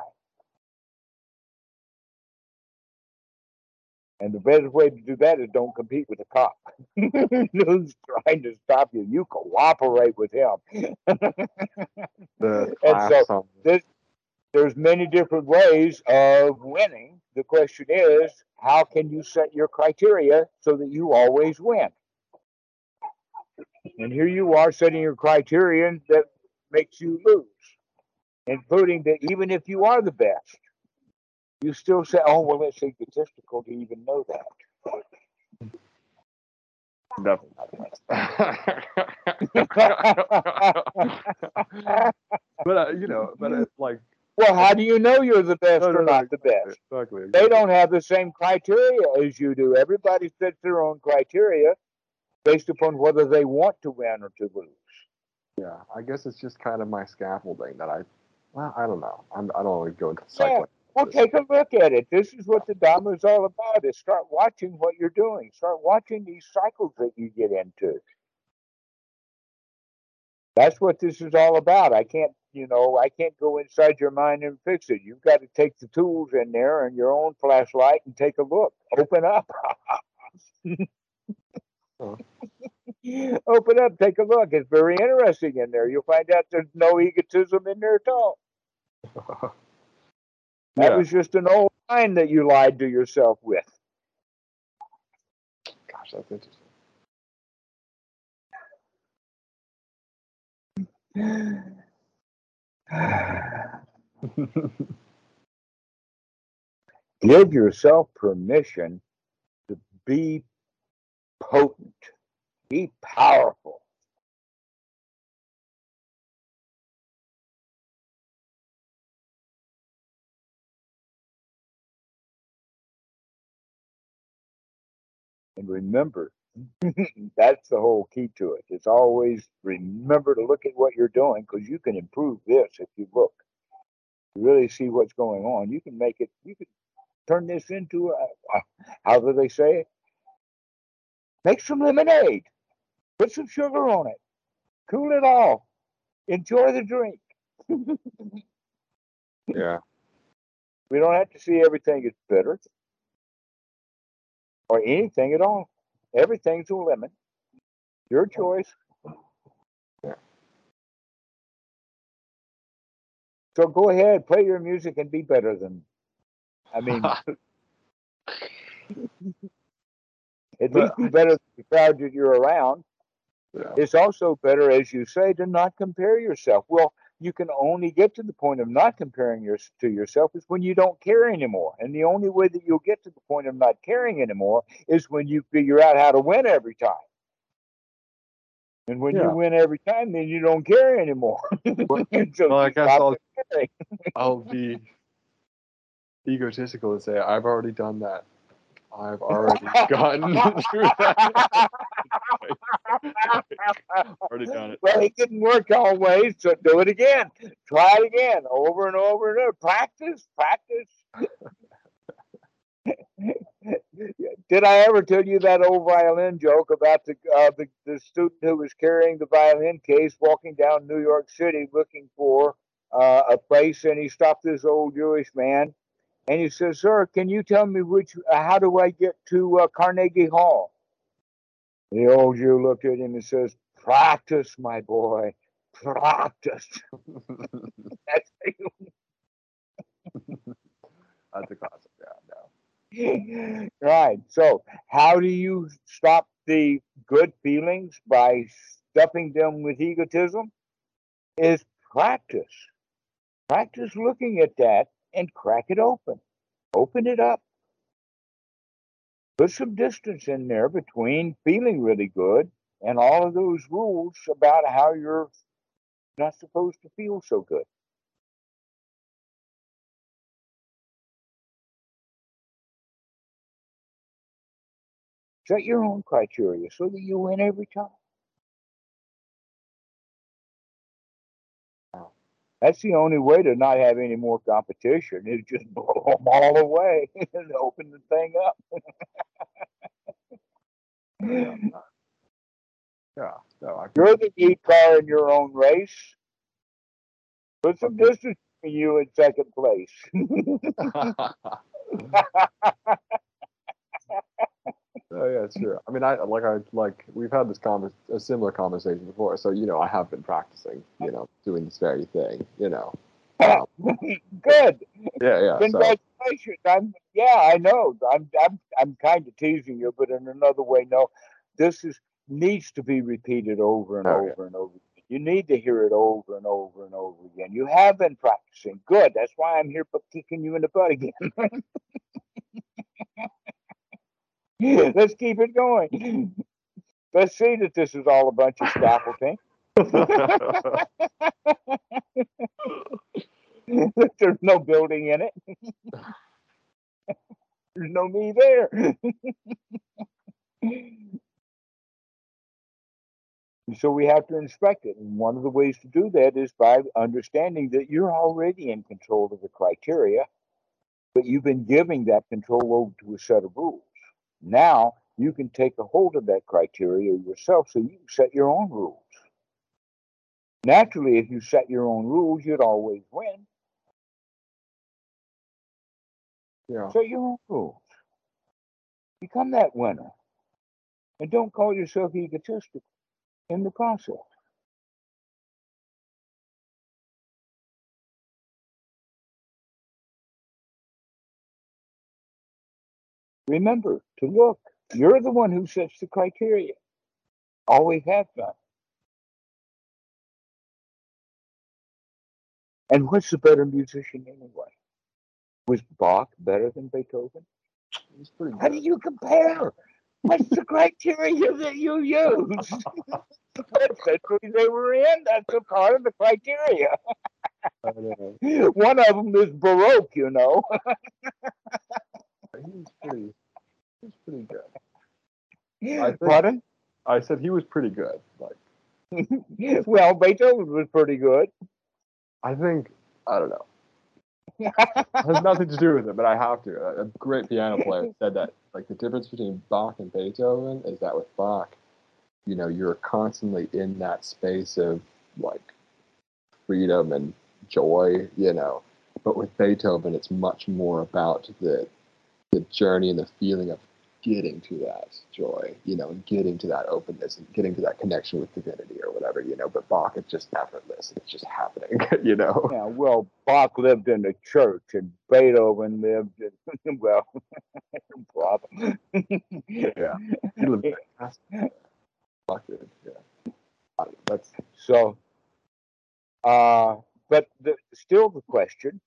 And the best way to do that is don't compete with the cop. Who's trying to stop you? You cooperate with him. The And so this, there's many different ways of winning. The question is, how can you set your criteria so that you always win? And here you are setting your criterion that makes you lose, including that even if you are the best, you still say, oh, well, it's egotistical to even know that. Definitely. but uh, you know, but it's like Well, how do you know you're the best No, or no, no, not the best? exactly. They don't have the same criteria as you do. Everybody sets their own criteria based upon whether they want to win or to lose. Yeah, I guess it's just kind of my scaffolding that I. Well, I don't know. I'm, I don't want to go into Yeah. Well, take a look at it. This is what the Dhamma is all about. Is start watching what you're doing. Start watching these cycles that you get into. That's what this is all about. I can't, you know, I can't go inside your mind and fix it. You've got to take the tools in there and your own flashlight and take a look. Open up. Open up, take a look. It's very interesting in there. You'll find out there's no egotism in there at all. That yeah. was just an old line that you lied to yourself with. Gosh, that's interesting. Give yourself permission to be potent, be powerful. And remember, that's the whole key to it. It's always remember to look at what you're doing because you can improve this if you look. You really see what's going on. You can make it, you can turn this into a, how do they say it? Make some lemonade, put some sugar on it, cool it off, enjoy the drink. yeah. We don't have to see everything as bitter or anything at all. Everything's a lemon. Your choice. Yeah. So go ahead, play your music and be better than. I mean, at least be better than the crowd that you're around. yeah. It's also better, as you say, to not compare yourself. Well, you can only get to the point of not comparing your, to yourself is when you don't care anymore. And the only way that you'll get to the point of not caring anymore is when you figure out how to win every time. And when Yeah. you win every time, then you don't care anymore. Well, So well, I guess I'll. I'll be egotistical and say I've already done that. I've already gotten through that. already done it. Well, it didn't work always, so do it again. Try it again, over and over and over. Practice, practice. Did I ever tell you that old violin joke about the, uh, the the student who was carrying the violin case, walking down New York City looking for uh, a place, and he stopped this old Jewish man, and he says, "Sir, can you tell me which? Uh, how do I get to uh, Carnegie Hall?" The old Jew looked at him and says, "Practice, my boy, practice." That's That's a classic. Yeah, no. right. So, how do you stop the good feelings by stuffing them with egotism? Is practice. Practice looking at that and crack it open. Open it up. Put some distance in there between feeling really good and all of those rules about how you're not supposed to feel so good. Set your own criteria so that you win every time. That's the only way to not have any more competition is just blow them all away and open the thing up. yeah, yeah, no, You're the lead car in your own race. Put some Okay. distance between you in second place. Oh yeah, it's true. I mean, I like I like we've had this convers a similar conversation before. So you know, I have been practicing. You know, doing this very thing. You know. Um, Good. yeah, yeah. So Congratulations. I'm yeah, I know. I'm I'm I'm kind of teasing you, but in another way, no. This is needs to be repeated over and Oh, yeah. over and over. again. You need to hear it over and over and over again. You have been practicing. Good. That's why I'm here but kicking you in the butt again. Let's keep it going. Let's see that this is all a bunch of scaffolding. There's no building in it. There's no me there. So we have to inspect it. And one of the ways to do that is by understanding that you're already in control of the criteria, but you've been giving that control over to a set of rules. Now you can take a hold of that criteria yourself so you can set your own rules. Naturally, if you set your own rules, you'd always win. yeah. Set your own rules. Become that winner. And don't call yourself egotistic in the process. Remember to look. You're the one who sets the criteria. Always have done. And what's the better musician anyway? Was Bach better than Beethoven? How do you compare? What's the criteria that you used? What century they were in? That's a part of the criteria. One of them is Baroque, you know. He was pretty. He was pretty good. I think- Pardon? I said he was pretty good. Like well, Beethoven was pretty good. I think I don't know. It has nothing to do with it, but I have to. A, a great piano player said that like the difference between Bach and Beethoven is that with Bach, you know, you're constantly in that space of like freedom and joy, you know. But with Beethoven, it's much more about the the journey and the feeling of getting to that joy, you know, and getting to that openness and getting to that connection with divinity or whatever, you know. But Bach, it's just effortless. It's just happening, you know. Yeah, well, Bach lived in the church and Beethoven lived in, well, problem. Yeah. He lived fantastic. Bach did, yeah. I don't know, That's So, uh, but the, still the question,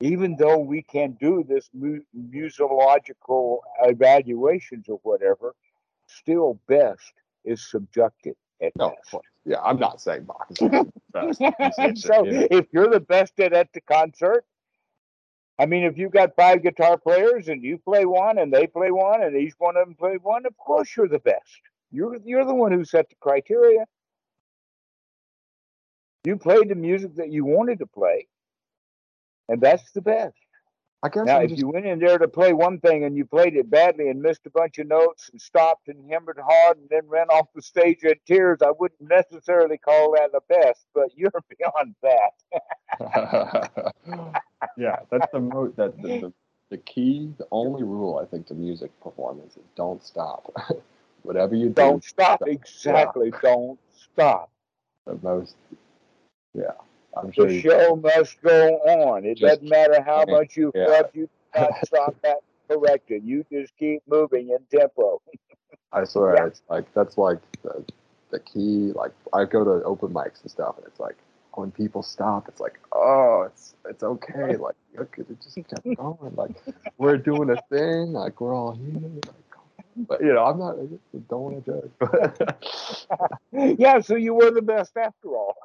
even though we can do this mu- musicological evaluations or whatever, still best is subjective at no, best. Yeah, I'm not saying Bach is the best. so know. if you're the best at, at the concert, I mean, if you've got five guitar players and you play one and they play one and each one of them play one, of course you're the best. You're you're the one who set the criteria. You played the music that you wanted to play, and that's the best. I guess Now, I'm if just, you went in there to play one thing and you played it badly and missed a bunch of notes and stopped and hammered hard and then ran off the stage in tears, I wouldn't necessarily call that the best, but you're beyond that. yeah, that's the mo that the, the, the key, the only rule I think to music performance is don't stop. Whatever you do, Don't stop. Exactly. Don't stop. the most. Yeah, I'm sure. The You, show must go on. It Just doesn't matter how keep- much you yeah. felt, you not stop that corrected. You just keep moving in tempo. I swear, Yeah. it's like that's like the the key. Like I go to open mics and stuff, and it's like when people stop, it's like, oh, it's it's okay. Like okay, it just kept going. Like we're doing a thing. Like we're all here. Like, but you know, I'm not. I just don't want to judge. yeah, so you were the best after all.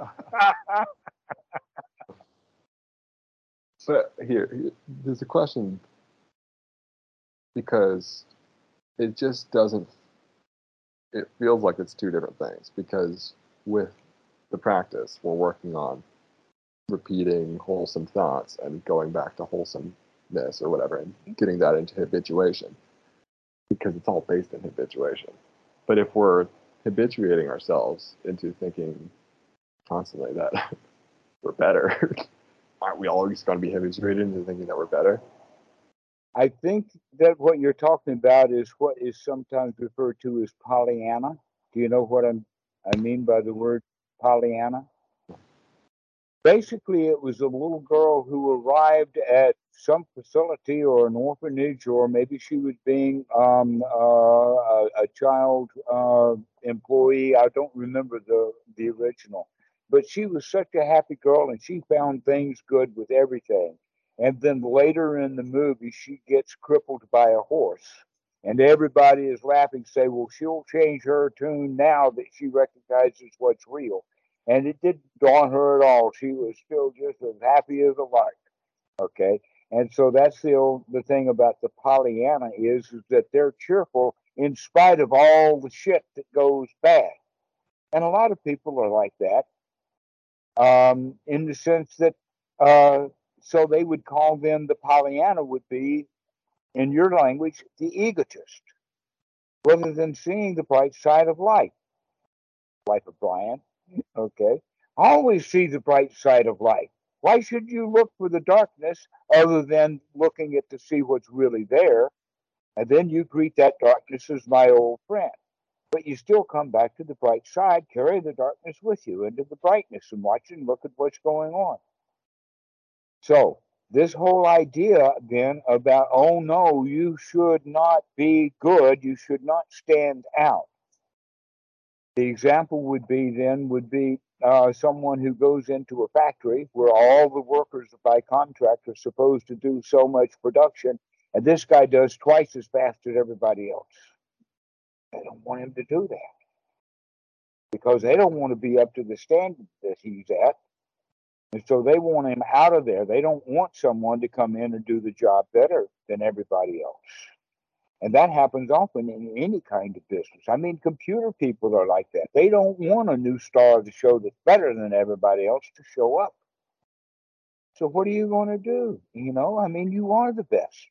But here, here- there's a question because it just doesn't. It feels like it's two different things because with the practice. We're working on repeating wholesome thoughts and going back to wholesomeness or whatever and mm-hmm. getting that into habituation because it's all based in habituation. But if we're habituating ourselves into thinking constantly that we're better, aren't we always going to be habituated into thinking that we're better? I think that what you're talking about is what is sometimes referred to as Pollyanna. Do you know what I'm, I mean by the word Pollyanna? Basically, it was a little girl who arrived at some facility or an orphanage, or maybe she was being um, uh, a, a, child uh, employee. I don't remember the, the original. But she was such a happy girl and she found things good with everything. And then later in the movie, she gets crippled by a horse. And everybody is laughing, say, well, she'll change her tune now that she recognizes what's real. And it didn't dawn her at all. She was still just as happy as a lark. Okay. And so that's the old, the thing about the Pollyanna is, is that they're cheerful in spite of all the shit that goes bad. And a lot of people are like that, um, in the sense that uh, so they would call them the Pollyanna would be, in your language, the egotist, rather than seeing the bright side of life. Life of Brian, okay. Always see the bright side of life. Why should you look for the darkness other than looking at to see what's really there? And then you greet that darkness as my old friend. But you still come back to the bright side, carry the darkness with you into the brightness and watch and look at what's going on. So, this whole idea then about, oh no, you should not be good, you should not stand out. The example would be then would be uh, someone who goes into a factory where all the workers by contract are supposed to do so much production, and this guy does twice as fast as everybody else. They don't want him to do that because they don't want to be up to the standard that he's at. And so they want him out of there. They don't want someone to come in and do the job better than everybody else. And that happens often in any kind of business. I mean, computer people are like that. They don't want a new star the show that's better than everybody else to show up. So what are you going to do? You know, I mean, you are the best.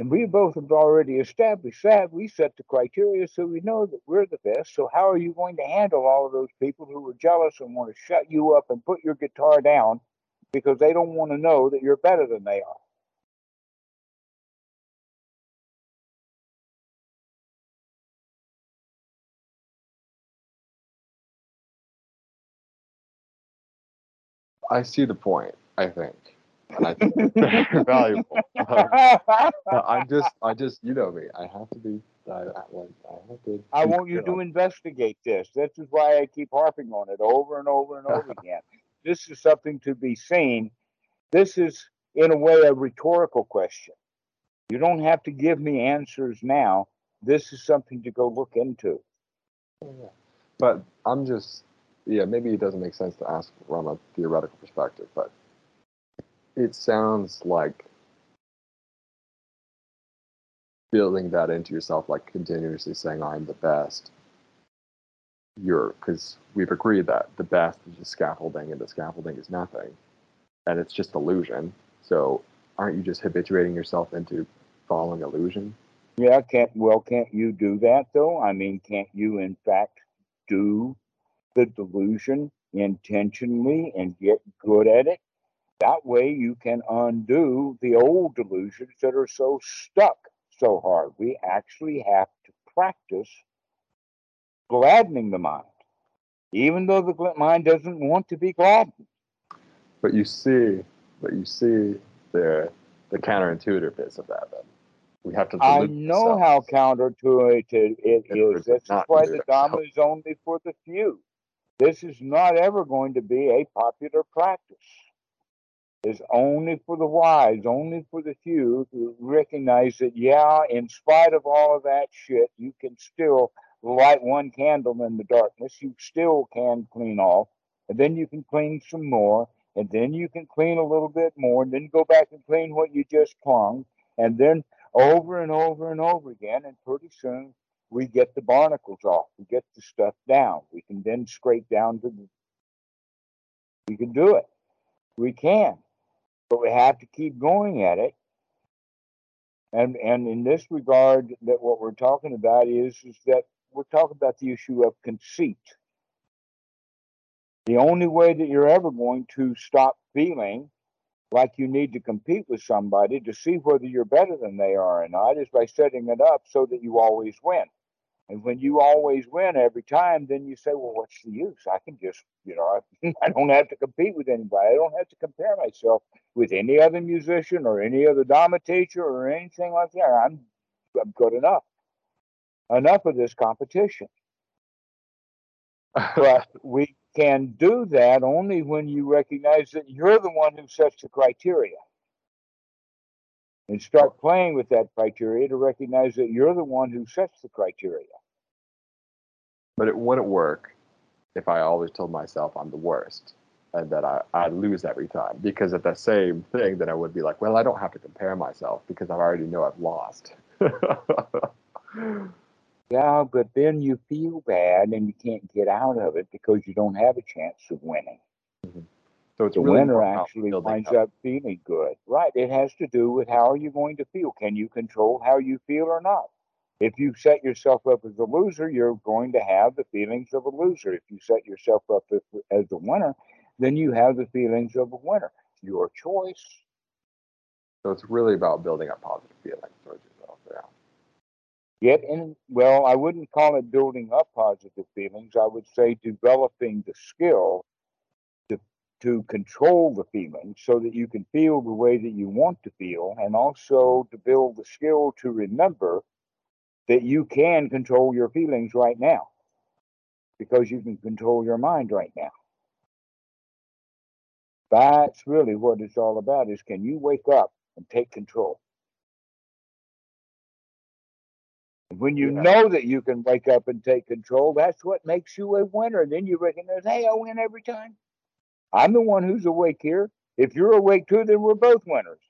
And we both have already established that. We set the criteria so we know that we're the best. So, how are you going to handle all of those people who are jealous and want to shut you up and put your guitar down because they don't want to know that you're better than they are? I see the point, I think and I think it's very valuable. Um, I'm just, I just, you know me. I have to be. I, I, I have to. I want you to investigate this. This is why I keep harping on it over and over and over again. This is something to be seen. This is, in a way, a rhetorical question. You don't have to give me answers now. This is something to go look into. Yeah. But I'm just, yeah, maybe it doesn't make sense to ask from a theoretical perspective, but it sounds like building that into yourself, like continuously saying, I'm the best. You're, because we've agreed that the best is just scaffolding and the scaffolding is nothing. And it's just illusion. So aren't you just habituating yourself into following illusion? Yeah, can't well can't you do that though? I mean, can't you in fact do the delusion intentionally and get good at it? That way you can undo the old delusions that are so stuck so hard. We actually have to practice gladdening the mind, even though the mind doesn't want to be gladdened. But you see, but you see the the counterintuitive bits of that. Then we have to. I know how counterintuitive it is. This is why the Dhamma is only for the few. This is not ever going to be a popular practice is only for the wise, only for the few who recognize that, yeah, in spite of all of that shit, you can still light one candle in the darkness. You still can clean off, and then you can clean some more, and then you can clean a little bit more, and then go back and clean what you just clung, and then over and over and over again. And pretty soon, we get the barnacles off, we get the stuff down. We can then scrape down to the. We can do it. We can, but we have to keep going at it. And and in this regard, that what we're talking about is is that we're talking about the issue of conceit. The only way that you're ever going to stop feeling like you need to compete with somebody to see whether you're better than they are or not is by setting it up so that you always win. And when you always win every time, then you say, well, what's the use? I can just, you know, I, I don't have to compete with anybody. I don't have to compare myself with any other musician or any other Dharma teacher or anything like that. I'm, I'm good enough. Enough of this competition. but we can do that only when you recognize that you're the one who sets the criteria and start playing with that criteria to recognize that you're the one who sets the criteria. But it wouldn't work if I always told myself I'm the worst and that I, I lose every time. Because at the same thing, then I would be like, well, I don't have to compare myself because I already know I've lost. yeah, but then you feel bad and you can't get out of it because you don't have a chance of winning. Mm-hmm. So it's the really winner actually winds up. up feeling good. Right. It has to do with how are you going to feel? Can you control how you feel or not? If you set yourself up as a loser, you're going to have the feelings of a loser. If you set yourself up as a winner, then you have the feelings of a winner. Your choice. So it's really about building up positive feelings towards yourself. Yeah. Yet, in well, I wouldn't call it building up positive feelings. I would say developing the skill to to control the feelings so that you can feel the way that you want to feel, and also to build the skill to remember that you can control your feelings right now because you can control your mind right now. That's really what it's all about is can you wake up and take control? When you yeah. know that you can wake up and take control, that's what makes you a winner. And then you recognize, hey, I win every time. I'm the one who's awake here. If you're awake too, then we're both winners.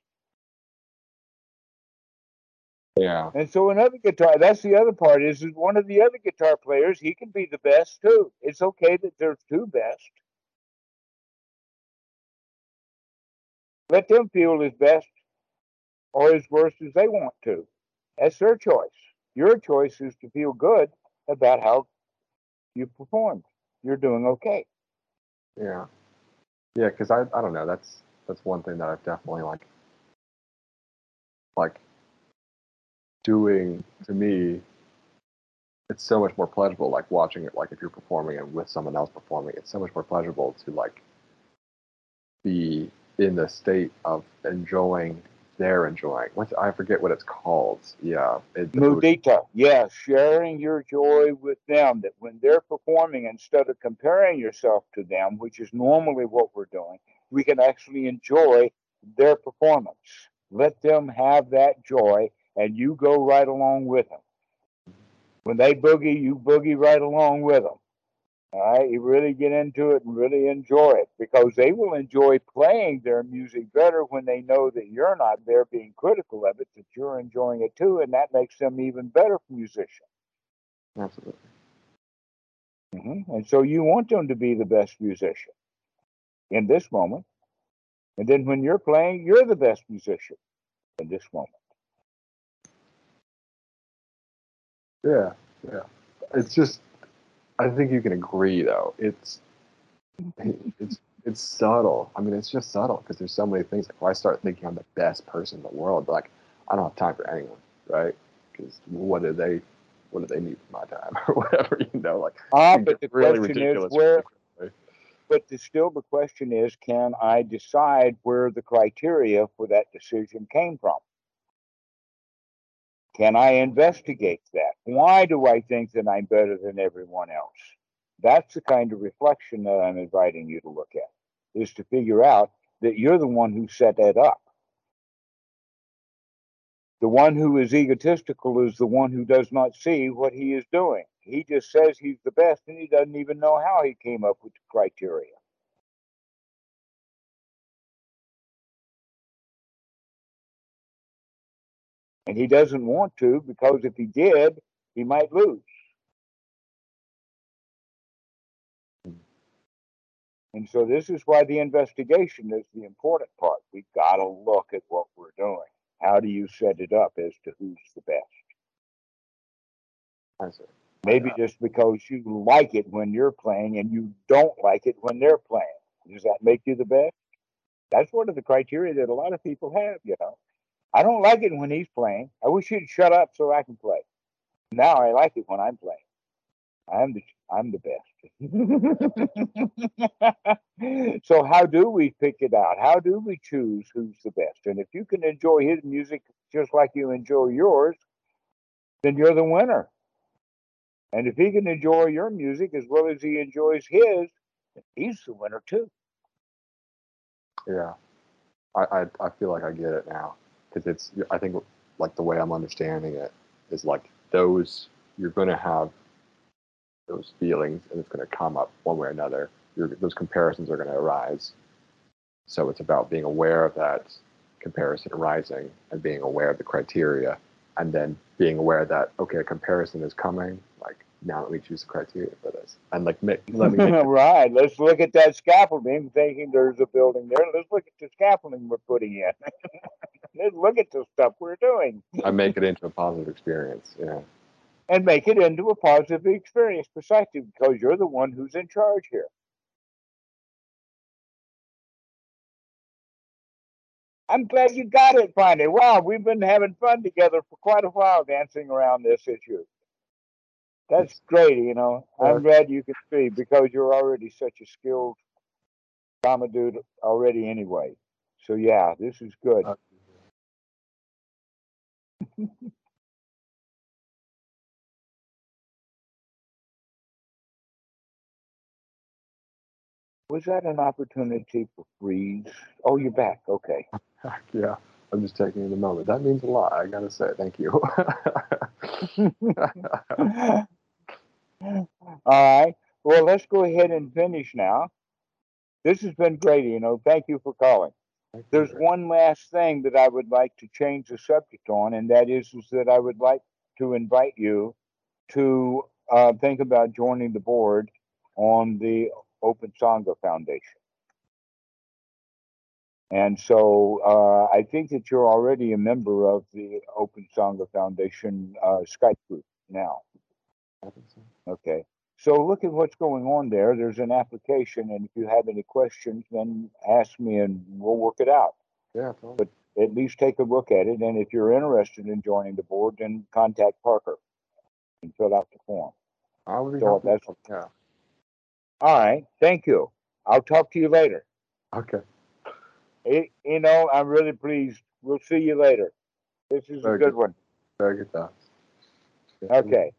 Yeah. And so another guitar, that's the other part is, is one of the other guitar players, he can be the best too. It's okay that there's two best. Let them feel as best or as worst as they want to. That's their choice. Your choice is to feel good about how you performed. You're doing okay. Yeah. Yeah, because I I don't know, that's that's one thing that I've definitely like like doing to me it's so much more pleasurable like watching it like if you're performing and with someone else performing it's so much more pleasurable to like be in the state of enjoying they're enjoying. What i forget what it's called. Yeah it, mudita. Yeah sharing your joy with them that when they're performing instead of comparing yourself to them which is normally what we're doing we can actually enjoy their performance. Let them have that joy and you go right along with them. When they boogie, you boogie right along with them. All right, you really get into it and really enjoy it because they will enjoy playing their music better when they know that you're not there being critical of it, that you're enjoying it too, and that makes them even better musicians. Absolutely. Mm-hmm. And so you want them to be the best musician in this moment. And then when you're playing, you're the best musician in this moment. Yeah, yeah. It's just, I think you can agree though. It's, it's, it's subtle. I mean, it's just subtle because there's so many things. Like, when I start thinking I'm the best person in the world, but like I don't have time for anyone, right? Because what do they, what do they need for my time or whatever? You know, like. Ah, but the really question is where. But the, still, the question is, can I decide where the criteria for that decision came from? Can I investigate that? Why do I think that I'm better than everyone else? That's the kind of reflection that I'm inviting you to look at, is to figure out that you're the one who set that up. The one who is egotistical is the one who does not see what he is doing. He just says he's the best and he doesn't even know how he came up with the criteria. And he doesn't want to because if he did, he might lose. And so this is why the investigation is the important part. We got to look at what we're doing. How do you set it up as to who's the best? Maybe just because you like it when you're playing and you don't like it when they're playing. Does that make you the best? That's one of the criteria that a lot of people have, you know. I don't like it when he's playing. I wish he'd shut up so I can play. Now I like it when I'm playing. I'm the I'm the best. so how do we pick it out? How do we choose who's the best? And if you can enjoy his music just like you enjoy yours, then you're the winner. And if he can enjoy your music as well as he enjoys his, he's the winner too. Yeah, I I, I feel like I get it now because it's I think like the way I'm understanding it is like those you're going to have those feelings and it's going to come up one way or another. You're, those comparisons are going to arise. So it's about being aware of that comparison arising and being aware of the criteria and then being aware that okay, a comparison is coming. Like now let me choose the criteria for this, I'm like make, let me right. Let's look at that scaffolding, thinking there's a building there. Let's look at the scaffolding we're putting in. Let's look at the stuff we're doing. I make it into a positive experience. Yeah. And make it into a positive experience, precisely because you're the one who's in charge here. I'm glad you got it finally. Wow, we've been having fun together for quite a while dancing around this issue. That's great, you know. I'm glad you can see because you're already such a skilled drama dude already anyway. So yeah, this is good. Uh, Was that an opportunity for freeze? Oh, you're back. Okay. yeah, I'm just taking in the moment. That means a lot. I gotta say, thank you. All right. Well, let's go ahead and finish now. This has been great, you know. Thank you for calling. You, There's Rick. one last thing that I would like to change the subject on, and that is, is that I would like to invite you to uh, think about joining the board on the Open Sangha Foundation. And so uh, I think that you're already a member of the Open Sangha Foundation uh, Skype group now. I think so. Okay. So look at what's going on there. There's an application, and if you have any questions, then ask me and we'll work it out. Yeah, totally. At least take a look at it. And if you're interested in joining the board, then contact Parker and fill out the form. I would be So happy that's- yeah. All right. Thank you. I'll talk to you later. Okay. Eh, You know, I'm really pleased. We'll see you later. This is a good good. one. Very good thoughts. Okay.